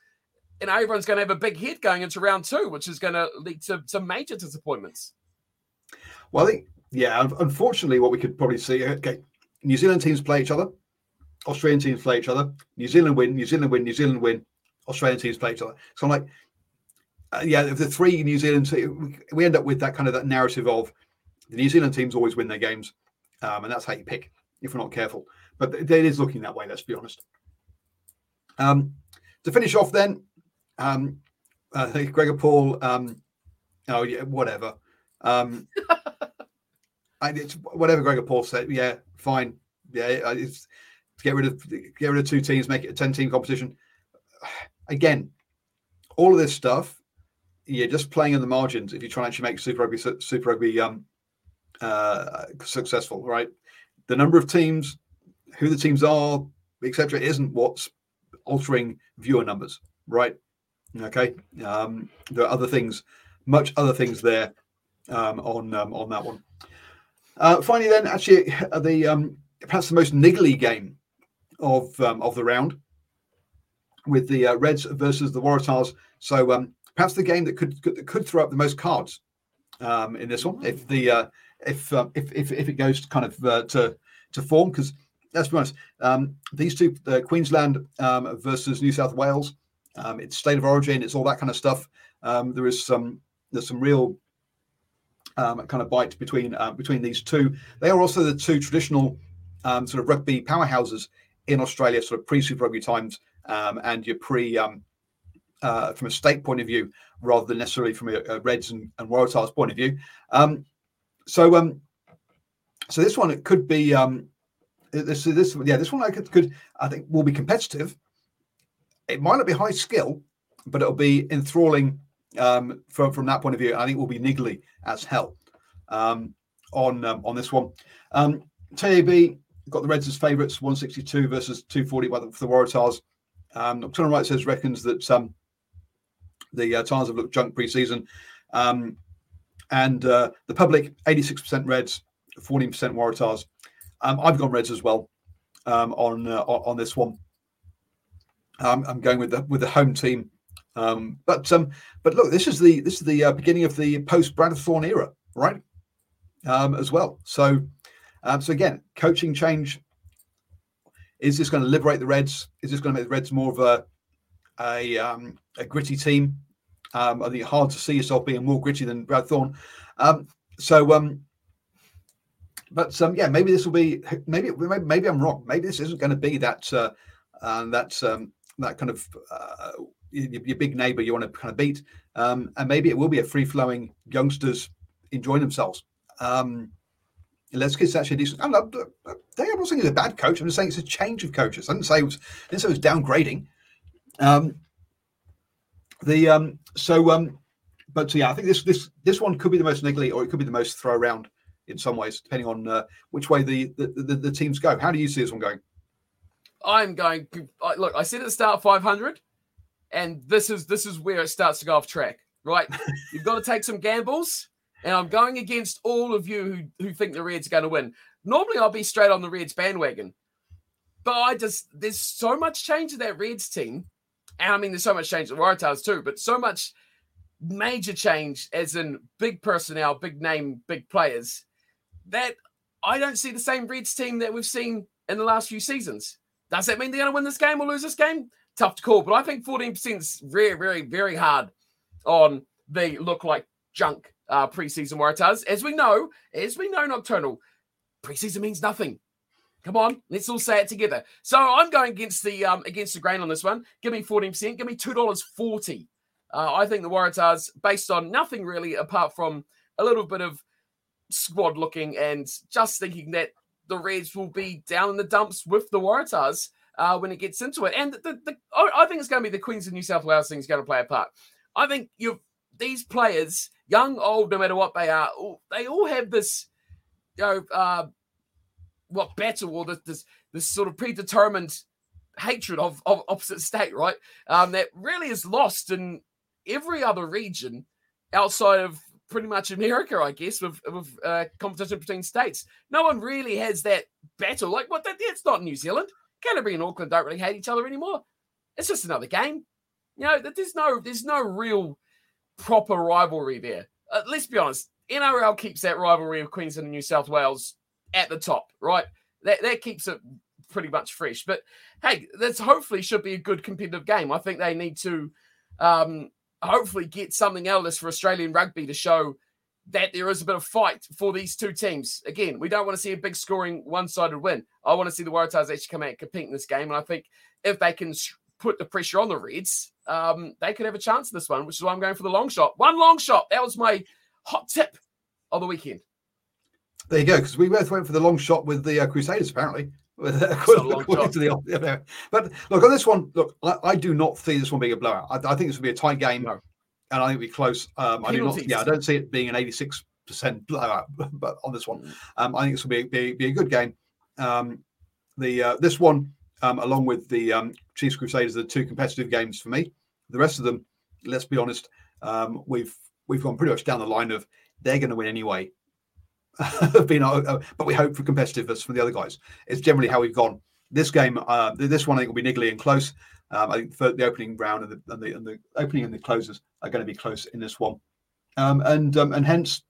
And everyone's going to have a big hit going into round two, which is going to lead to some major disappointments. Well, I think, yeah, unfortunately, what we could probably see, uh, okay, New Zealand teams play each other, Australian teams play each other, New Zealand win, New Zealand win, New Zealand win, Australian teams play each other. So I'm like, uh, yeah, if the three New Zealand, te- we- end up with that kind of that narrative of the New Zealand teams always win their games, um, and that's how you pick if we're not careful. But it is looking that way. Let's be honest. Um, to finish off, then, um, I think Gregor Paul. Um, oh yeah, whatever. Um, I, it's whatever Gregor Paul said. Yeah, fine. Yeah, it's get rid of get rid of two teams, make it a ten team competition. Again, all of this stuff, you're just playing in the margins if you try and actually make Super Rugby Super Rugby um, uh, successful, right? The number of teams, who the teams are, etc., isn't what's altering viewer numbers, right? Okay, um, there are other things, much other things there um, on um, on that one. Uh, finally, then, actually, uh, the um, perhaps the most niggly game of um, of the round with the uh, Reds versus the Waratahs. So um, perhaps the game that could could, could throw up the most cards um, in this one, if the uh, if, um, if if if it goes kind of uh, to to form, because let's be honest, um, these two, uh, Queensland um, versus New South Wales, it's state of origin, it's all that kind of stuff. there is some there's some real kind of bite between uh, between these two. They are also the two traditional sort of rugby powerhouses in Australia, sort of pre Super Rugby times um, and your pre um, uh, from a state point of view, rather than necessarily from a, a Reds and, and Waratahs point of view. Um, so, um, so this one it could be um, this this yeah this one I could, could I think will be competitive. It might not be high skill, but it'll be enthralling um, from from that point of view. I think will be niggly as hell um, on um, on this one. Um, TAB got the Reds as favourites, 162 versus 240 for the Waratahs. Um, Nocturnal Right says reckons that um, the uh, Tahs have looked junk pre-season. Um, and uh, the public, 86% Reds, 14% Waratahs. Um, I've gone Reds as well um, on, uh, on this one. Um, I'm going with the with the home team, um, but but look, this is the this is the uh, beginning of the post Brad Thorn era, right? As well. So um, so again, coaching change. Is this going to liberate the Reds? Is this going to make the Reds more of a a, um, a gritty team? Um, I think it's hard to see yourself being more gritty than Brad Thorn. Um, so, um, but um, yeah, maybe this will be. Maybe maybe I'm wrong. Maybe this isn't going to be that uh, uh, that that kind of uh, your, your, big neighbour you want to kind of beat, and maybe it will be a free flowing youngsters enjoying themselves. Um, Les Kiss's actually decent. I'm not, I'm not saying he's a bad coach. I'm just saying it's a change of coaches. I didn't say it was, I didn't say it was downgrading. Um, the um, so um, but yeah, I think this this this one could be the most niggly, or it could be the most throw around in some ways, depending on uh, which way the the, the the, teams go. How do you see this one going? I'm going. Look, I said at the start 500, and this is this is where it starts to go off track. Right, you've got to take some gambles and I'm going against all of you who, who think the Reds are going to win. Normally, I'll be straight on the Reds bandwagon, but I just there's so much change in that Reds team, and I mean there's so much change in the Waratahs too, but so much major change as in big personnel, big name, big players that I don't see the same Reds team that we've seen in the last few seasons. Does that mean they're going to win this game or lose this game? Tough to call, but I think 14% is very, very, very hard on they look like junk uh, preseason Waratahs. As we know, as we know, Nocturnal, preseason means nothing. Come on, let's all say it together. So I'm going against the um, against the grain on this one. Give me 14%, give me $2.40. Uh, I think the Waratahs, based on nothing really apart from a little bit of squad looking and just thinking that the Reds will be down in the dumps with the Waratahs uh, when it gets into it. And the, the, I think it's going to be the Queens of New South Wales thing is going to play a part. I think you've these players young, old, no matter what they are, they all have this, you know, uh, what battle or this, this, this sort of predetermined hatred of, of opposite state, right? Um, that really is lost in every other region outside of pretty much America, I guess, with, with uh, competition between states. No one really has that battle. Like, what? That, that's not New Zealand. Canterbury and Auckland don't really hate each other anymore. It's just another game. You know, there's no there's no real proper rivalry there. Uh, let's be honest, NRL keeps that rivalry of Queensland and New South Wales at the top, right? That that keeps it pretty much fresh. But hey, this hopefully should be a good competitive game. I think they need to um, hopefully get something out of this for Australian rugby to show that there is a bit of fight for these two teams. Again, we don't want to see a big scoring one-sided win. I want to see the Waratahs actually come out and compete in this game. And I think if they can put the pressure on the Reds, um, they could have a chance in this one, which is why I'm going for the long shot. One long shot. That was my hot tip of the weekend. There you go, because we both went for the long shot with the uh, Crusaders, apparently. the, but look on this one. Look, I, I, do not see this one being a blowout. I, I think this will be a tight game, no. and I think it'll be close. Um, I do not. Yeah, I don't see it being an eighty-six percent blowout, but on this one, mm. um, I think this will be, be, be a good game. Um, the uh, this one um, along with the um, Chiefs Crusaders, the two competitive games for me. The rest of them, let's be honest, um, we've we've gone pretty much down the line of they're going to win anyway. Uh, uh, but we hope for competitiveness from the other guys. It's generally how we've gone. This game, uh, this one, I think will be niggly and close. Um, I think the opening round and the, and the, and the opening and the closes are going to be close in this one, um, and um, and hence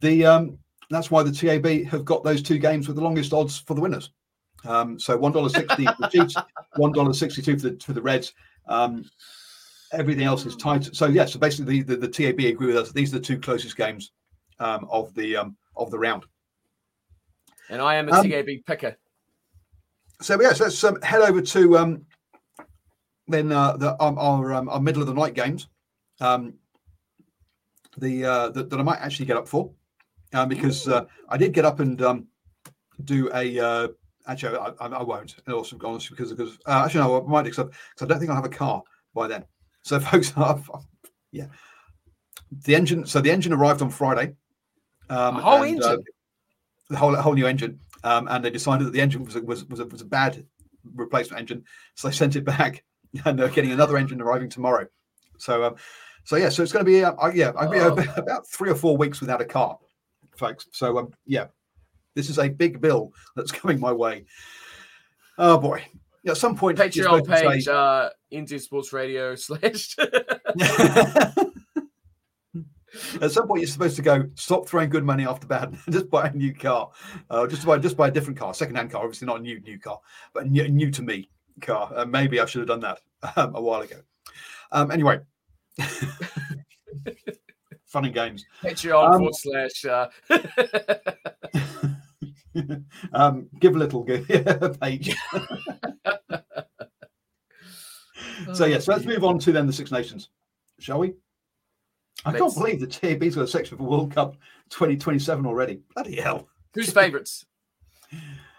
the um, that's why the TAB have got those two games with the longest odds for the winners. Um, so one dollar for the Chiefs, one dollar sixty-two for the for the Reds. Um, everything else is tight. So yeah, so basically the, the, the TAB agree with us. These are the two closest games um, of the um, of the round. And I am a Um, TAB picker. So yeah, so let's um, head over to um, then uh, the um, our um, our middle of the night games. Um, the uh, that, that I might actually get up for, um, because uh, I did get up and um, do a. Uh, actually, I, I, I won't. Also, honestly, because because uh, actually no, I might because I don't think I'll have a car by then. So, folks, I've, yeah, the engine. So the engine arrived on Friday. Um, whole and, uh, engine? the whole whole new engine, um, and they decided that the engine was a, was was a, was a bad replacement engine, so they sent it back, and they're getting another engine arriving tomorrow. So, um, so yeah, so it's going to be uh, uh, yeah, I'll be Oh. about, about three or four weeks without a car, folks. So, um, yeah, this is a big bill that's coming my way. Oh boy, yeah, at some point, Patreon page, say- uh, Sports Radio slash. At some point, you're supposed to go stop throwing good money after bad, just buy a new car, uh, just buy just buy a different car, second-hand car, obviously not a new new car, but new, new to me car. Uh, maybe I should have done that um, a while ago. Um, anyway, fun and games. Patreon Um, forward slash. Uh, um, give a little give page. so yeah, so let's move on to then the Six Nations, shall we? I can't believe the TAB's got a section for World Cup 2027 already. Bloody hell! Who's favourites?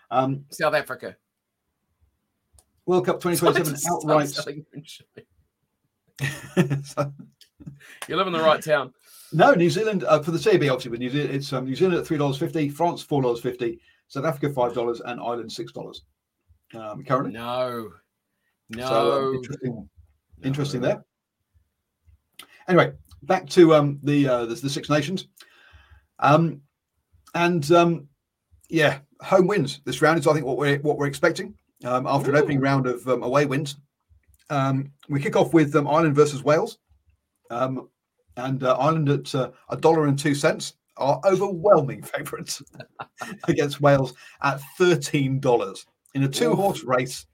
Um, South Africa. World Cup 2027 outright. selling your shit. So- You live in the right town. no, New Zealand uh, for the TAB obviously, but New Zealand it's um, New Zealand at three dollars fifty, France four dollars fifty, South Africa five dollars, and Ireland six dollars um, currently. No. No. So um, interesting, interesting there. Anyway, back to um, the, uh, the the Six Nations, um, and um, yeah, home wins this round is I think what we're what we're expecting um, after an opening round of um, away wins. Um, we kick off with um, Ireland versus Wales, um, and uh, Ireland at uh, a dollar and two cents are overwhelming favourites against Wales at thirteen dollars in a two horse race.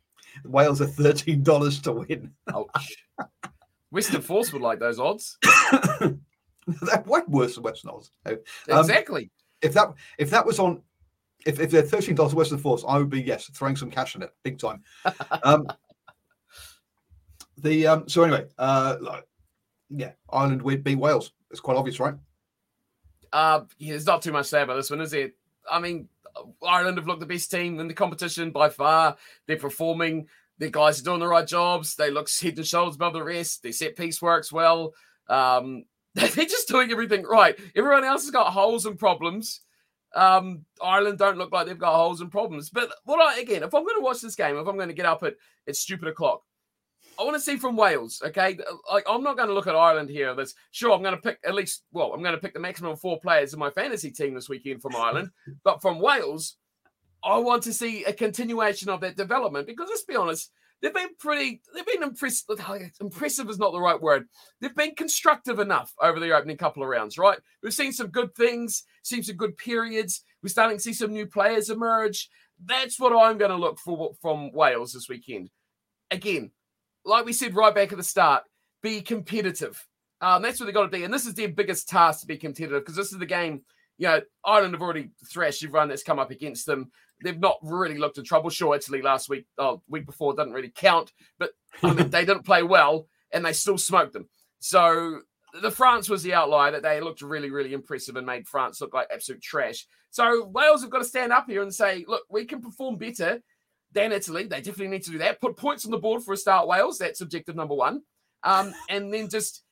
Wales are thirteen dollars to win. Ouch. Western Force would like those odds. They're way worse than Western Oz. Um, Exactly. If that if that was on, if, if they're thirteen dollars Western Force, I would be yes throwing some cash in it big time. um, the um, so anyway, uh, yeah, Ireland would beat Wales. It's quite obvious, right? Uh, there's not too much to say about this one, is it? I mean, Ireland have looked the best team in the competition by far. They're performing. Their guys are doing the right jobs. They look head and shoulders above the rest. Their set piece works well. Um, they're just doing everything right. Everyone else has got holes and problems. Um, Ireland don't look like they've got holes and problems. But what I again, if I'm going to watch this game, if I'm going to get up at at stupid o'clock, I want to see from Wales. Okay, like I'm not going to look at Ireland here. That's sure. I'm going to pick at least. Well, I'm going to pick the maximum four players in my fantasy team this weekend from Ireland. but from Wales, I want to see a continuation of that development because let's be honest, they've been pretty. They've been impressive. Impressive is not the right word. They've been constructive enough over the opening couple of rounds. Right, we've seen some good things. Seen some good periods. We're starting to see some new players emerge. That's what I'm going to look for from Wales this weekend. Again, like we said right back at the start, be competitive. Um, that's what they got to be. And this is their biggest task to be competitive because this is the game. You know, Ireland have already thrashed everyone that's come up against them. They've not really looked in trouble. Sure, Italy last week, oh, week before doesn't really count, but I mean, they didn't play well and they still smoked them. So the France was the outlier that they looked really, really impressive and made France look like absolute trash. So Wales have got to stand up here and say, look, we can perform better than Italy. They definitely need to do that. Put points on the board for a start, Wales. That's objective number one. Um, and then just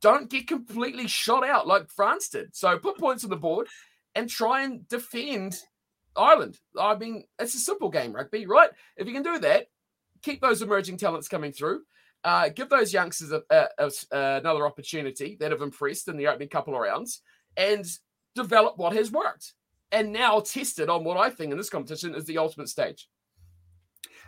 don't get completely shot out like France did. So put points on the board and try and defend Ireland. I mean, it's a simple game, rugby, right? If you can do that, keep those emerging talents coming through. Uh, give those youngsters a, a- a- another opportunity that have impressed in the opening couple of rounds and develop what has worked. And now test it on what I think in this competition is the ultimate stage.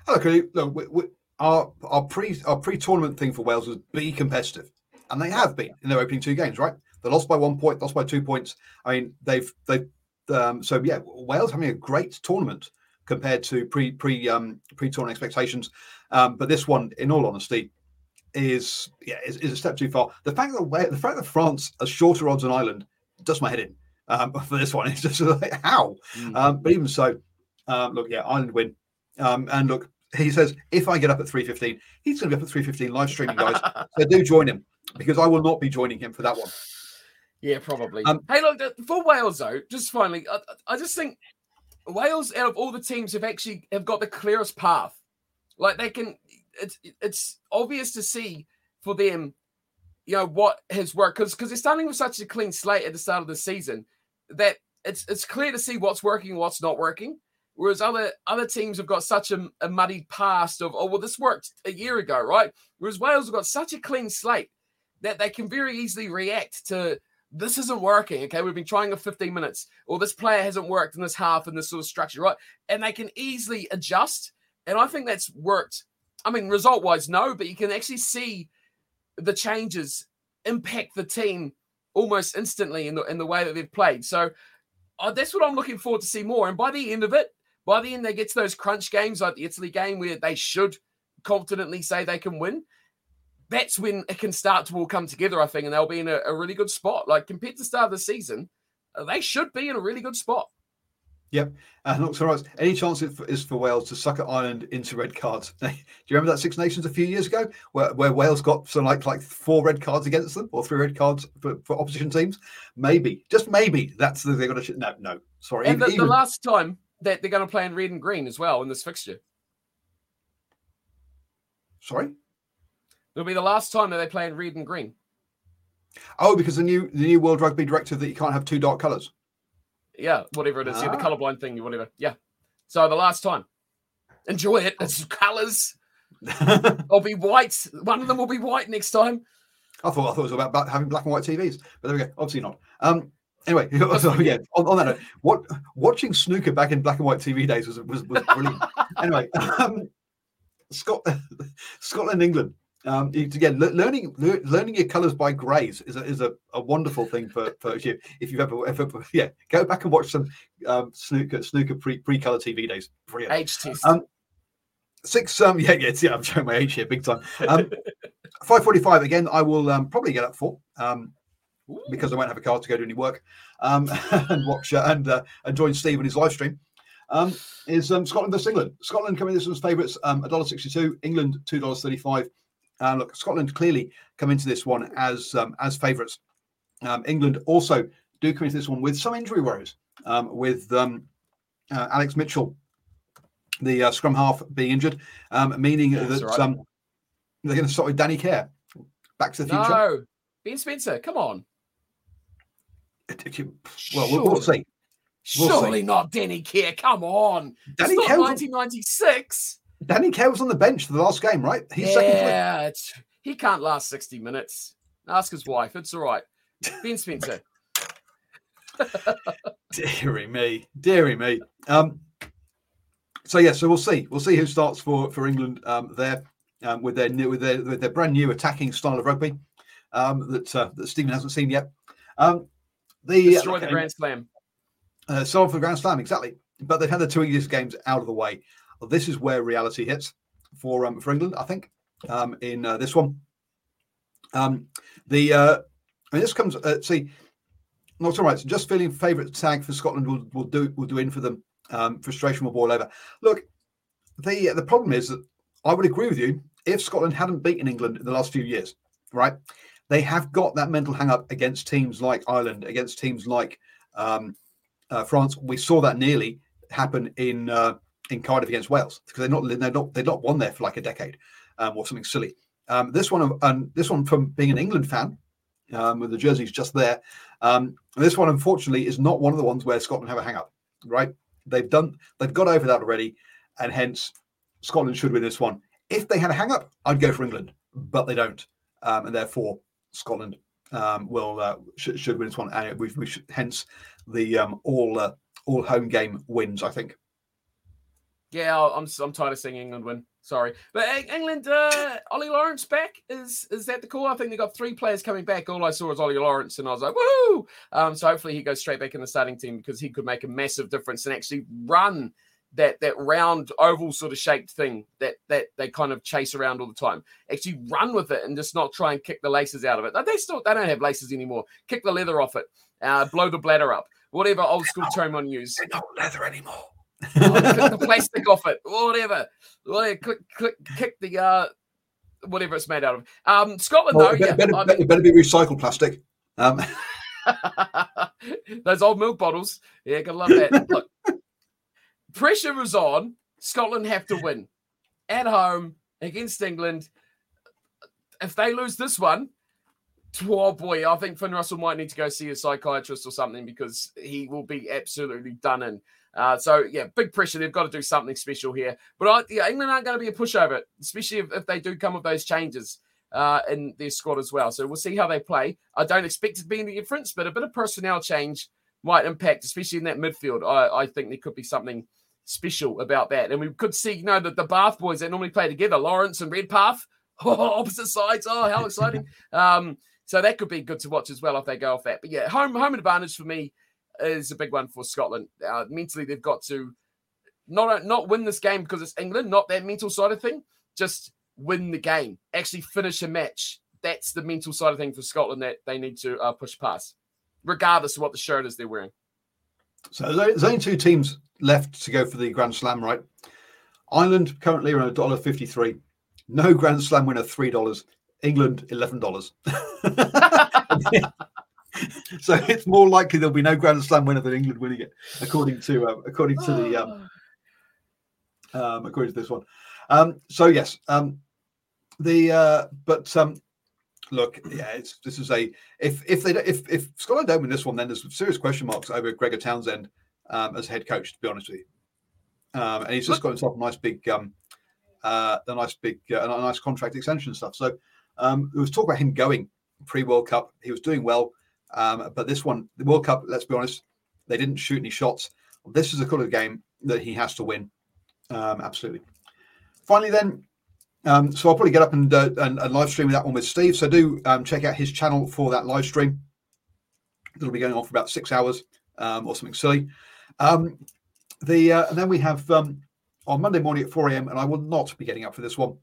Okay, look, we, we, our our pre our pre tournament thing for Wales was be competitive, and they have been in their opening two games. Right, they lost by one point, lost by two points. I mean, they've they've um, so yeah, Wales having a great tournament compared to pre pre um, pre tournament expectations. Um, but this one, in all honesty, is yeah is, is a step too far. The fact that the fact that France are shorter odds than Ireland does my head in um, for this one. It's just like how, mm. um, but even so, um, look, yeah, Ireland win. Um, and look, he says if I get up at three fifteen, he's going to be up at three fifteen live streaming, guys. so do join him because I will not be joining him for that one. Yeah, probably. Um, hey, look for Wales though. Just finally, I, I just think Wales out of all the teams have actually have got the clearest path. Like they can, it's it's obvious to see for them, you know what has worked because because they're starting with such a clean slate at the start of the season that it's it's clear to see what's working, what's not working. Whereas other other teams have got such a, a muddied past of oh well this worked a year ago, right? Whereas Wales have got such a clean slate that they can very easily react to this isn't working. Okay, we've been trying for 15 minutes, or this player hasn't worked in this half in this sort of structure, right? And they can easily adjust. And I think that's worked. I mean, result wise, no, but you can actually see the changes impact the team almost instantly in the in the way that they've played. So uh, that's what I'm looking forward to see more. And by the end of it, by the end they get to those crunch games like the Italy game where they should confidently say they can win that's when it can start to all come together, I think, and they'll be in a, a really good spot. Like compared to the start of the season, uh, they should be in a really good spot. Yep. And look, so right, any chance it is for Wales to sucker Ireland into red cards? Do you remember that Six Nations a few years ago where, where Wales got some like like four red cards against them or three red cards for, for opposition teams? Maybe, just maybe, that's the, they're going to. No, no, sorry. And even, the, the even... last time that they're going to play in red and green as well in this fixture. Sorry? It'll be the last time that they play in red and green. Oh, because the new the new World Rugby directive that you can't have two dark colours. Yeah, whatever it is. Ah. Yeah, the ah. colorblind thing, whatever. Yeah. So the last time. Enjoy it. It's colours. I'll be white. One of them will be white next time. I thought I thought it was about having black and white TVs, but there we go. Obviously not. Um, anyway, so, yeah. On, on, that note, what watching snooker back in black and white TV days was was, was brilliant. anyway, um, Scotland, England. Um, again, learning learning your colours by greys is a, is a, a wonderful thing for, for you. If you've ever ever yeah, go back and watch some um, snooker snooker pre pre color TV days. Brilliant. Age test. Um, six um yeah yeah yeah I'm showing my age here big time. Um, five forty five again. I will um probably get up for um Ooh. because I won't have a car to go to any work um and watch uh, and uh, and join Steve in his live stream. Um, is um, Scotland versus England. Scotland coming this one's favourites, um, $1.62, England $2.35. Uh, look, Scotland clearly come into this one as um, as favourites. Um, England also do come into this one with some injury worries, um, with um, uh, Alex Mitchell, the uh, scrum half, being injured, um, meaning yeah, that right. Um, they're going to start with Danny Care. Back to the future. No, Ben Spencer, come on. Well, we'll, we'll see. We'll Surely see. not Danny Care. Come on. Danny it's not 1996. Danny Care was on the bench for the last game, right? He's yeah, it's, he can't last 60 minutes. Ask his wife. It's all right. Ben Spencer. deary me. Deary me. Um, so yeah, so we'll see. We'll see who starts for for England um, there um, with their new with their with their brand new attacking style of rugby um, that uh, that Stephen hasn't seen yet. Um, the destroy uh, the Grand Slam. Uh, so for the Grand Slam, exactly. But they've had the two easiest games out of the way. This is where reality hits for um, for England, I think, um, in uh, this one. Um, the uh, I mean, this comes. Uh, see, not all right. So just feeling favourite tag for Scotland will, will do will do in for them. Um, frustration will boil over. Look, the the problem is that I would agree with you if Scotland hadn't beaten England in the last few years, right? They have got that mental hang up against teams like Ireland, against teams like um, uh, France. We saw that nearly happen in uh, in Cardiff against Wales because they're not they're not they're not won there for like a decade um, or something silly. Um, this one and this one from being an England fan um, with the jerseys just there. Um, this one unfortunately is not one of the ones where Scotland have a hang up. Right? They've done they've got over that already, and hence Scotland should win this one. If they had a hang up, I'd go for England, but they don't, um, and therefore Scotland um, will uh, should, should, win this one, and we, we hence the um, all uh, all home game wins. I think. Yeah, I'm I'm tired of seeing England win. Sorry, but England, uh, Ollie Lawrence back is is that the call? I think they got three players coming back. All I saw was Ollie Lawrence, and I was like, woohoo! Um, so hopefully he goes straight back in the starting team because he could make a massive difference and actually run that that round oval sort of shaped thing that that they kind of chase around all the time. Actually run with it and just not try and kick the laces out of it. They still they don't have laces anymore. Kick the leather off it. Uh, blow the bladder up. Whatever old school term on use. They're not leather anymore. oh, click the plastic off it. Whatever. Whatever. Click, click, kick the uh, whatever it's made out of. Um, Scotland Well, though, it better, yeah. better, I mean- better be recycled plastic. Um, Those old milk bottles. Yeah, gotta love that. Look, pressure was on. Scotland have to win at home against England. If they lose this one, oh boy, I think Finn Russell might need to go see a psychiatrist or something because he will be absolutely done in. Uh, so yeah, big pressure. They've got to do something special here. But I, yeah, England aren't going to be a pushover, especially if, if they do come with those changes uh, in their squad as well. So we'll see how they play. I don't expect it to be any difference, but a bit of personnel change might impact, especially in that midfield. I, I think there could be something special about that. And we could see, you know, that the Bath boys that normally play together, Lawrence and Redpath, oh, opposite sides. Oh, how exciting. um, so that could be good to watch as well if they go off that. But yeah, home home advantage for me is a big one for Scotland. Uh, mentally, they've got to not not win this game because it's England, not that mental side of thing. Just win the game, actually finish a match. That's the mental side of thing for Scotland that they need to uh, push past, regardless of what the shirt is they're wearing. so there's there's only two teams left to go for the Grand Slam, right? Ireland currently are a dollar fifty-three. No Grand Slam winner, three dollars. England, eleven dollars. so it's more likely there'll be no Grand Slam winner than England winning it, according to um, according to the um, um, according to this one. Um, so yes, um, the uh, but um, look, yeah, it's this is a if if they if if Scotland don't win this one, then there's serious question marks over Gregor Townsend um, as head coach. To be honest with you, um, and he's just got himself a nice big um, uh, a nice big uh, a nice contract extension and stuff. So um, there was talk about him going pre World Cup. He was doing well, um, but this one, the World Cup, let's be honest, they didn't shoot any shots. This is a kind of game that he has to win. Um, absolutely. Finally, then, um, so I'll probably get up and, uh, and, and live stream that one with Steve. So do um, check out his channel for that live stream. It'll be going on for about six hours um, or something silly. Um, the uh, and then we have um, on Monday morning at 4 a.m. and I will not be getting up for this one. Um,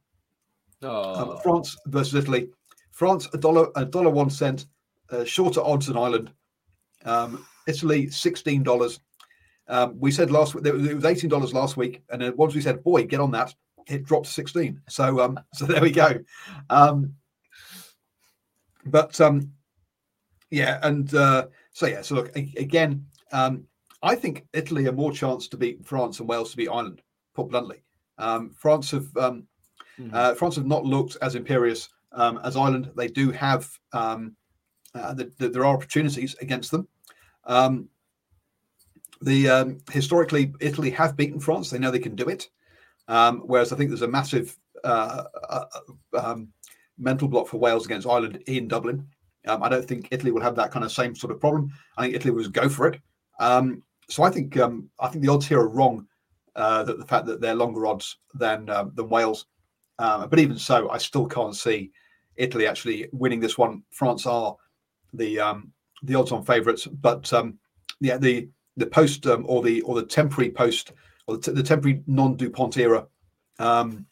Oh, France versus Italy. France a dollar a dollar one cent, uh, shorter odds than Ireland. Um, Italy sixteen dollars. Um, we said last week it was- eighteen dollars last week, and then once we said, "Boy, get on that," it dropped to sixteen. So um, so there we go. Um, but um, yeah, and uh, so yeah, so look again. Um, I think Italy are more chance to beat France and Wales to beat Ireland. Put bluntly, um, France have um, Mhm. uh, France have not looked as imperious um, as Ireland. They do have um, uh, the, the, there are opportunities against them. Um, the um, historically Italy have beaten France. They know they can do it. Um, whereas I think there's a massive uh, uh, um, mental block for Wales against Ireland in Dublin. Um, I don't think Italy will have that kind of same sort of problem. I think Italy will go for it. Um, so I think um, I think the odds here are wrong. Uh, that the fact that they're longer odds than um, than Wales. Um, but even so, I still can't see Italy actually winning this one. France are the um, the odds-on favourites, but um, yeah, the the post um, or the or the temporary post or the, t- the temporary non-Dupont era um,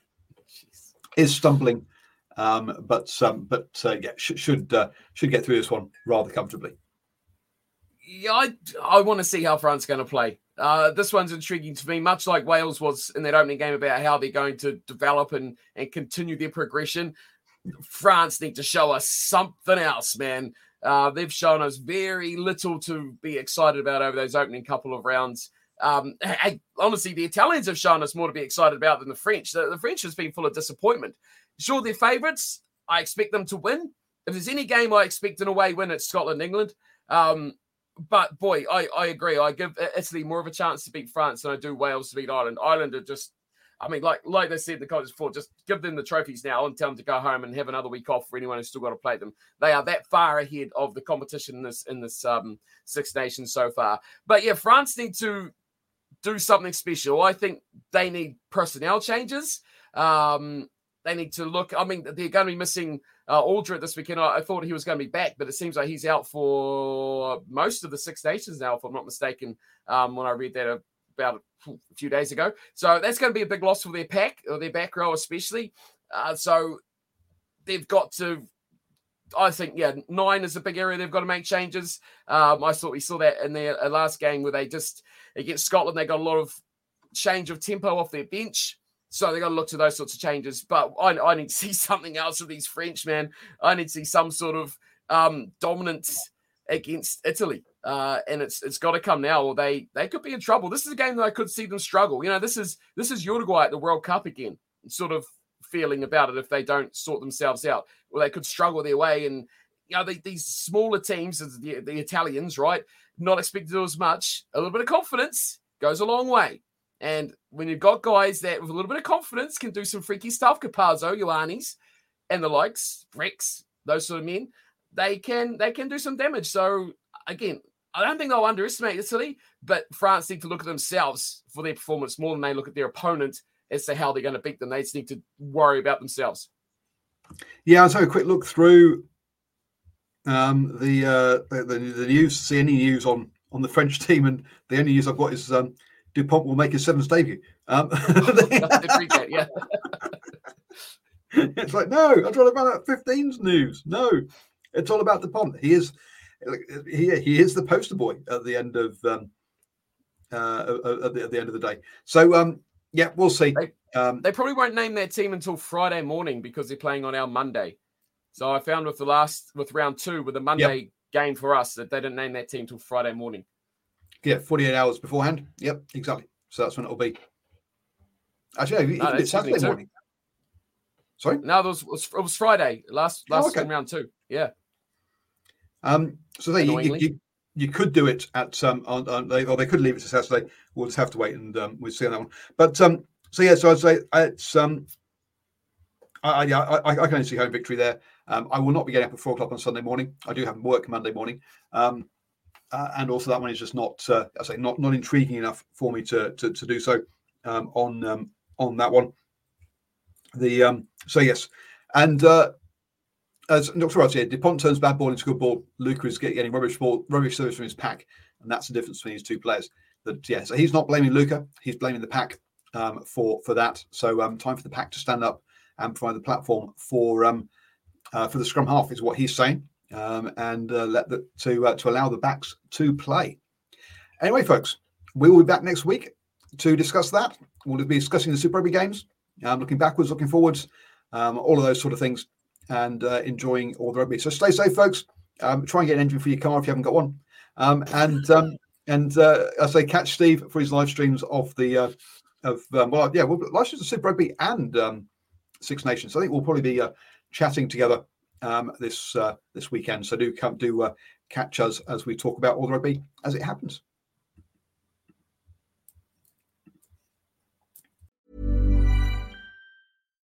is stumbling, um, but but uh, yeah, sh- should uh, should get through this one rather comfortably. Yeah, I, I want to see how France going to play. Uh, this one's intriguing to me, much like Wales was in that opening game about how they're going to develop and, and continue their progression. France need to show us something else, man. Uh, they've shown us very little to be excited about over those opening couple of rounds. Um, I, honestly, the Italians have shown us more to be excited about than the French. The, the French has been full of disappointment. Sure, they're favourites. I expect them to win. If there's any game I expect an away win, it's Scotland England. Um, but boy, I, I agree. I give Italy more of a chance to beat France than I do Wales to beat Ireland. Ireland are just, I mean, like like they said in the comments before, just give them the trophies now and tell them to go home and have another week off for anyone who's still got to play them. They are that far ahead of the competition in this in this um, Six Nations so far. But yeah, France need to do something special. I think they need personnel changes. Um, they need to look. I mean, they're going to be missing uh, Alldritt this weekend. I, I thought he was going to be back, but it seems like he's out for most of the Six Nations now, if I'm not mistaken. Um, when I read that about a few days ago. So that's going to be a big loss for their pack or their back row, especially. Uh, so they've got to. I think yeah, nine is a big area they've got to make changes. Um, I thought we saw that in their uh, last game where they just against Scotland they got a lot of change of tempo off their bench. So they got to look to those sorts of changes. But I, I need to see something else with these French, man. I need to see some sort of um, dominance against Italy. Uh, and it's it's got to come now, or they they could be in trouble. This is a game that I could see them struggle. You know, this is this is Uruguay at the World Cup again, sort of feeling about it if they don't sort themselves out. Well, they could struggle their way, and you know these smaller teams, the, the Italians, right, not expected to do as much. A little bit of confidence goes a long way. And when you've got guys that with a little bit of confidence can do some freaky stuff, Capuozzo, Ioane, and the likes, Rex, those sort of men, they can they can do some damage. So again, I don't think they'll underestimate Italy, but France need to look at themselves for their performance more than they look at their opponent as to how they're going to beat them. They just need to worry about themselves. Yeah, I'll take a quick look through um, the, uh, the, the the news, see any news on on the French team, and the only news I've got is um, Dupont will make his seventh debut. Um, yeah. it's like no, I'm trying about 15's news. No, it's all about Dupont. He is he he is the poster boy at the end of um, uh, at, the, at the end of the day. So um, yeah, we'll see. They, um, they probably won't name their team until Friday morning because they're playing on our Monday. So I found with the last with round two with the Monday yep. game for us that they didn't name their team till Friday morning. Yeah, 48 hours beforehand. Yep, exactly. So that's when it'll be. Actually, no, it's Saturday morning. Sorry? No, it was, it was Friday, last oh, last oh, okay. round two. Yeah. Um, so there you, you, you, you, could do it at um on, on they, or they could leave it to Saturday. We'll just have to wait and um, we'll see on that one. But um, so yeah, so I'd say it's um, I yeah I, I, I can only see home victory there. Um, I will not be getting up at four o'clock on Sunday morning. I do have work Monday morning. Um, uh, and also that one is just not, uh, I say, not not intriguing enough for me to to, to do so um, on um, on that one. The um, so yes, and uh, as Dr. Ross said, Dupont turns bad ball into good ball. Lucu is getting rubbish ball, rubbish service from his pack, and that's the difference between these two players. That yeah, so he's not blaming Lucu, he's blaming the pack um, for for that. So um, time for the pack to stand up and provide the platform for um, uh, for the scrum half is what he's saying, um, and uh, let the to uh, to allow the backs to play. Anyway, folks, we will be back next week to discuss that. We'll be discussing the Super Rugby games, um, looking backwards, looking forwards, um, all of those sort of things and uh, enjoying all the rugby. So stay safe, folks. Um, try and get an engine for your car if you haven't got one. Um, and um, and uh, I say catch Steve for his live streams of the uh, of um, well yeah well live streams of Super Rugby and um, Six Nations. I think we'll probably be uh, chatting together um, this uh, this weekend. So do come do uh, catch us as we talk about all the rugby as it happens.